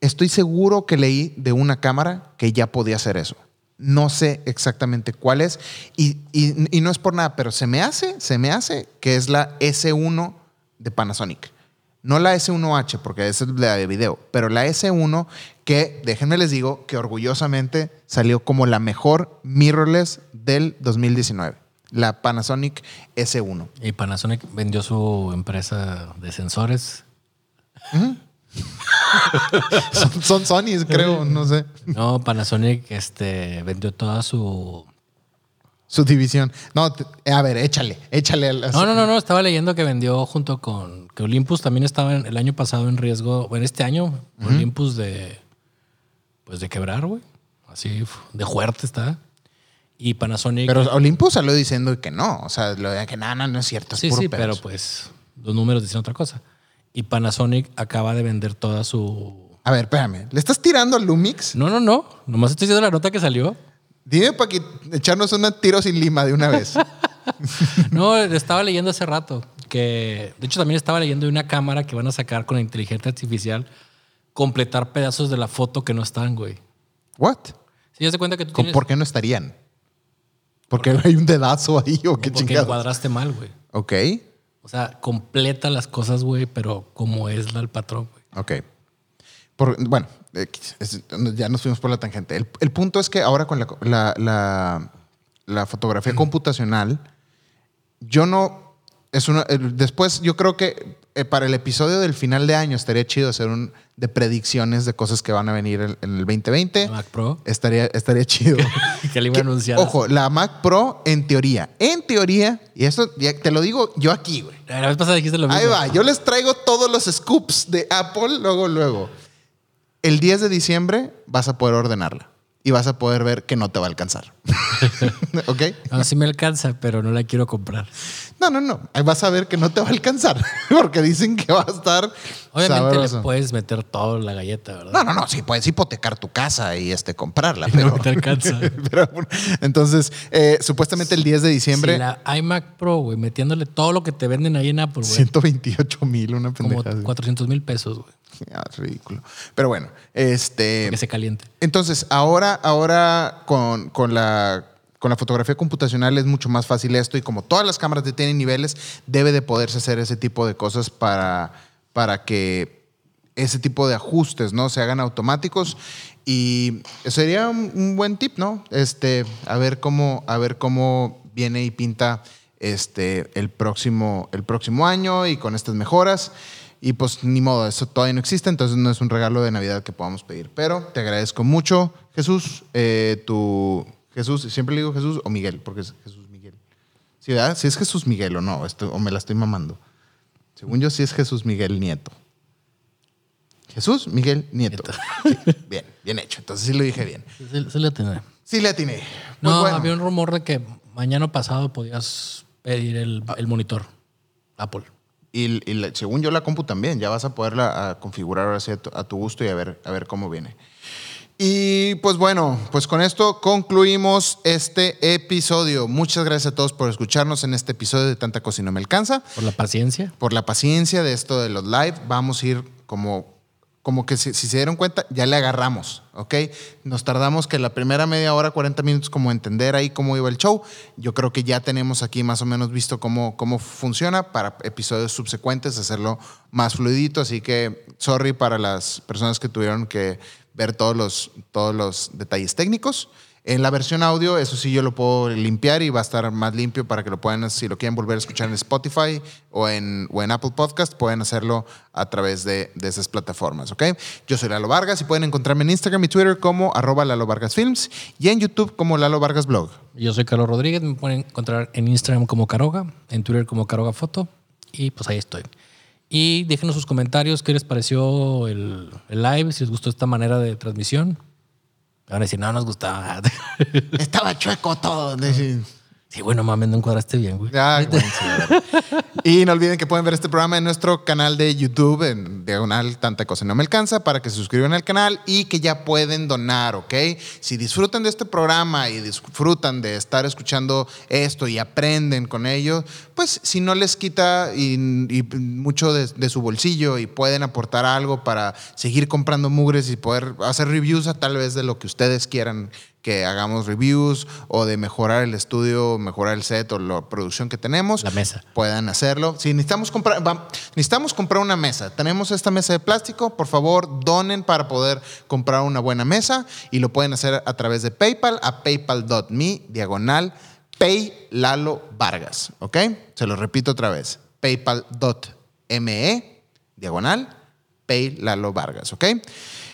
Estoy seguro que leí de una cámara que ya podía hacer eso. No sé exactamente cuál es y, y no es por nada, pero se me hace, se me hace que es la S1 de Panasonic. No la S1H, porque esa es la de video, pero la S1 que, déjenme les digo, que orgullosamente salió como la mejor mirrorless del 2019. La Panasonic S1. Y Panasonic vendió su empresa de sensores. <laughs> son, son Sony, creo, no sé. No, Panasonic este, vendió toda su su división. No, a ver, échale, échale. No, no, no, no, estaba leyendo que vendió junto con que Olympus también estaba el año pasado en riesgo, bueno, este año Olympus de pues de quebrar, güey. Así de fuerte está. Y Panasonic Pero Olympus salió diciendo que no, o sea, lo de que nada, no, no es cierto, Sí, sí, pero pues los números dicen otra cosa. Y Panasonic acaba de vender toda su A ver, espérame, ¿le estás tirando a Lumix? No, no, no, nomás estoy diciendo la nota que salió. Dime para que echarnos un tiro sin lima de una vez. <laughs> no, estaba leyendo hace rato que, de hecho, también estaba leyendo de una cámara que van a sacar con la inteligencia artificial completar pedazos de la foto que no están, güey. What? Sí, ya se cuenta que tú tienes... ¿Por qué no estarían? ¿Porque hay un dedazo ahí o qué Porque encuadraste mal, güey. Ok. O sea, completa las cosas, güey, pero como es el patrón, güey. Ok. bueno, ya nos fuimos por la tangente. El, punto es que ahora con la, la, fotografía computacional, yo no. Es una, después, yo creo que eh, para el episodio del final de año estaría chido hacer un de predicciones de cosas que van a venir en, el 2020. ¿La Mac Pro. Estaría, estaría chido. <laughs> que le iba a anunciar. Ojo, la Mac Pro, en teoría, en teoría, y esto te lo digo yo aquí, güey. La vez pasada dijiste lo mismo. Ahí va, yo les traigo todos los scoops de Apple, luego, luego el 10 de diciembre vas a poder ordenarla y vas a poder ver que no te va a alcanzar. <laughs> ¿Ok? No, sí me alcanza, pero no la quiero comprar. No, no, no. Ahí vas a ver que no te va a alcanzar <laughs> porque dicen que va a estar. Obviamente le puedes meter todo la galleta, ¿verdad? No, no, no. Sí, puedes hipotecar tu casa y este, comprarla. Pero no te alcanza. <laughs> entonces, eh, supuestamente el 10 de diciembre. Sí, la iMac Pro, güey, metiéndole todo lo que te venden ahí en Apple, güey. 128 mil, una pendejada. Como 400 mil pesos, güey. Ah, ridículo. Pero bueno, este. Que se caliente. Entonces, ahora, ahora con, con la con la fotografía computacional es mucho más fácil esto y como todas las cámaras tienen niveles, debe de poderse hacer ese tipo de cosas para, para que ese tipo de ajustes no se hagan automáticos y sería un, un buen tip, ¿no? Este, a ver cómo, a ver cómo viene y pinta este, el, próximo, el próximo año y con estas mejoras. Y pues ni modo, eso todavía no existe, entonces no es un regalo de Navidad que podamos pedir. Pero te agradezco mucho, Jesús, eh, tu Jesús, siempre le digo Jesús o Miguel, porque es Jesús Miguel. ¿Sí, verdad? Si es Jesús Miguel o no, esto, o me la estoy mamando. Según yo, sí es Jesús Miguel Nieto. Jesús Miguel Nieto. <laughs> Sí, bien, bien hecho. Entonces sí lo dije bien. Sí, sí le atiné. Sí le atiné. Pues No, bueno. había un rumor de que mañana pasado podías pedir el, el monitor Apple. Y, según yo, la compu también. Ya vas a poderla a configurar ahora sí a tu, a tu gusto y a ver, a ver cómo viene. Y pues bueno, pues con esto concluimos este episodio. Muchas gracias a todos por escucharnos en este episodio de Tanta No Me Alcanza. Por la paciencia. Por la paciencia de esto de los live. Vamos a ir como, como que si, se dieron cuenta, ya le agarramos, ¿ok? Nos tardamos que la primera media hora, 40 minutos, como entender ahí cómo iba el show. Yo creo que ya tenemos aquí más o menos visto cómo, cómo funciona para episodios subsecuentes, hacerlo más fluidito. Así que, sorry para las personas que tuvieron que ver todos los, todos los detalles técnicos. En la versión audio, eso sí yo lo puedo limpiar y va a estar más limpio para que lo puedan, si lo quieren volver a escuchar en Spotify o en, Apple Podcast, pueden hacerlo a través de, de esas plataformas, ¿ok? Yo soy Lalo Vargas y pueden encontrarme en Instagram y Twitter como arroba Lalo Vargas Films y en YouTube como Lalo Vargas Blog. Yo soy Carlos Rodríguez, me pueden encontrar en Instagram como Caroga, en Twitter como Caroga Foto y pues ahí estoy. Y déjenos sus comentarios, qué les pareció el, el live, si les gustó esta manera de transmisión. Van a decir, no nos gustaba. <laughs> Estaba chueco todo. Decir, sí, bueno, mames, no encuadraste bien, güey. Sí, y no olviden que pueden ver este programa en nuestro canal de YouTube, en diagonal Tanta Cosa No Me Alcanza, para que se suscriban al canal y que ya pueden donar, ¿ok? Si disfrutan de este programa y disfrutan de estar escuchando esto y aprenden con ello, pues si no les quita y, y mucho de, de su bolsillo y pueden aportar algo para seguir comprando mugres y poder hacer reviews a tal vez de lo que ustedes quieran que hagamos reviews o de mejorar el estudio, mejorar el set o la producción que tenemos. La mesa. Puedan hacerlo. Si necesitamos comprar, va- necesitamos comprar una mesa. Tenemos esta mesa de plástico. Por favor, donen para poder comprar una buena mesa y lo pueden hacer a través de PayPal a paypal.me diagonal pay Lalo Vargas. ¿Ok? Se lo repito otra vez. paypal.me diagonal pay Lalo Vargas. ¿Ok?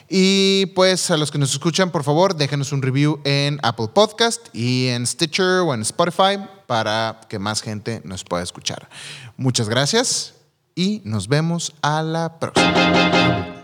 Y pues a los que nos escuchan, por favor, déjenos un review en Apple Podcast y en Stitcher o en Spotify para que más gente nos pueda escuchar. Muchas gracias y nos vemos a la próxima.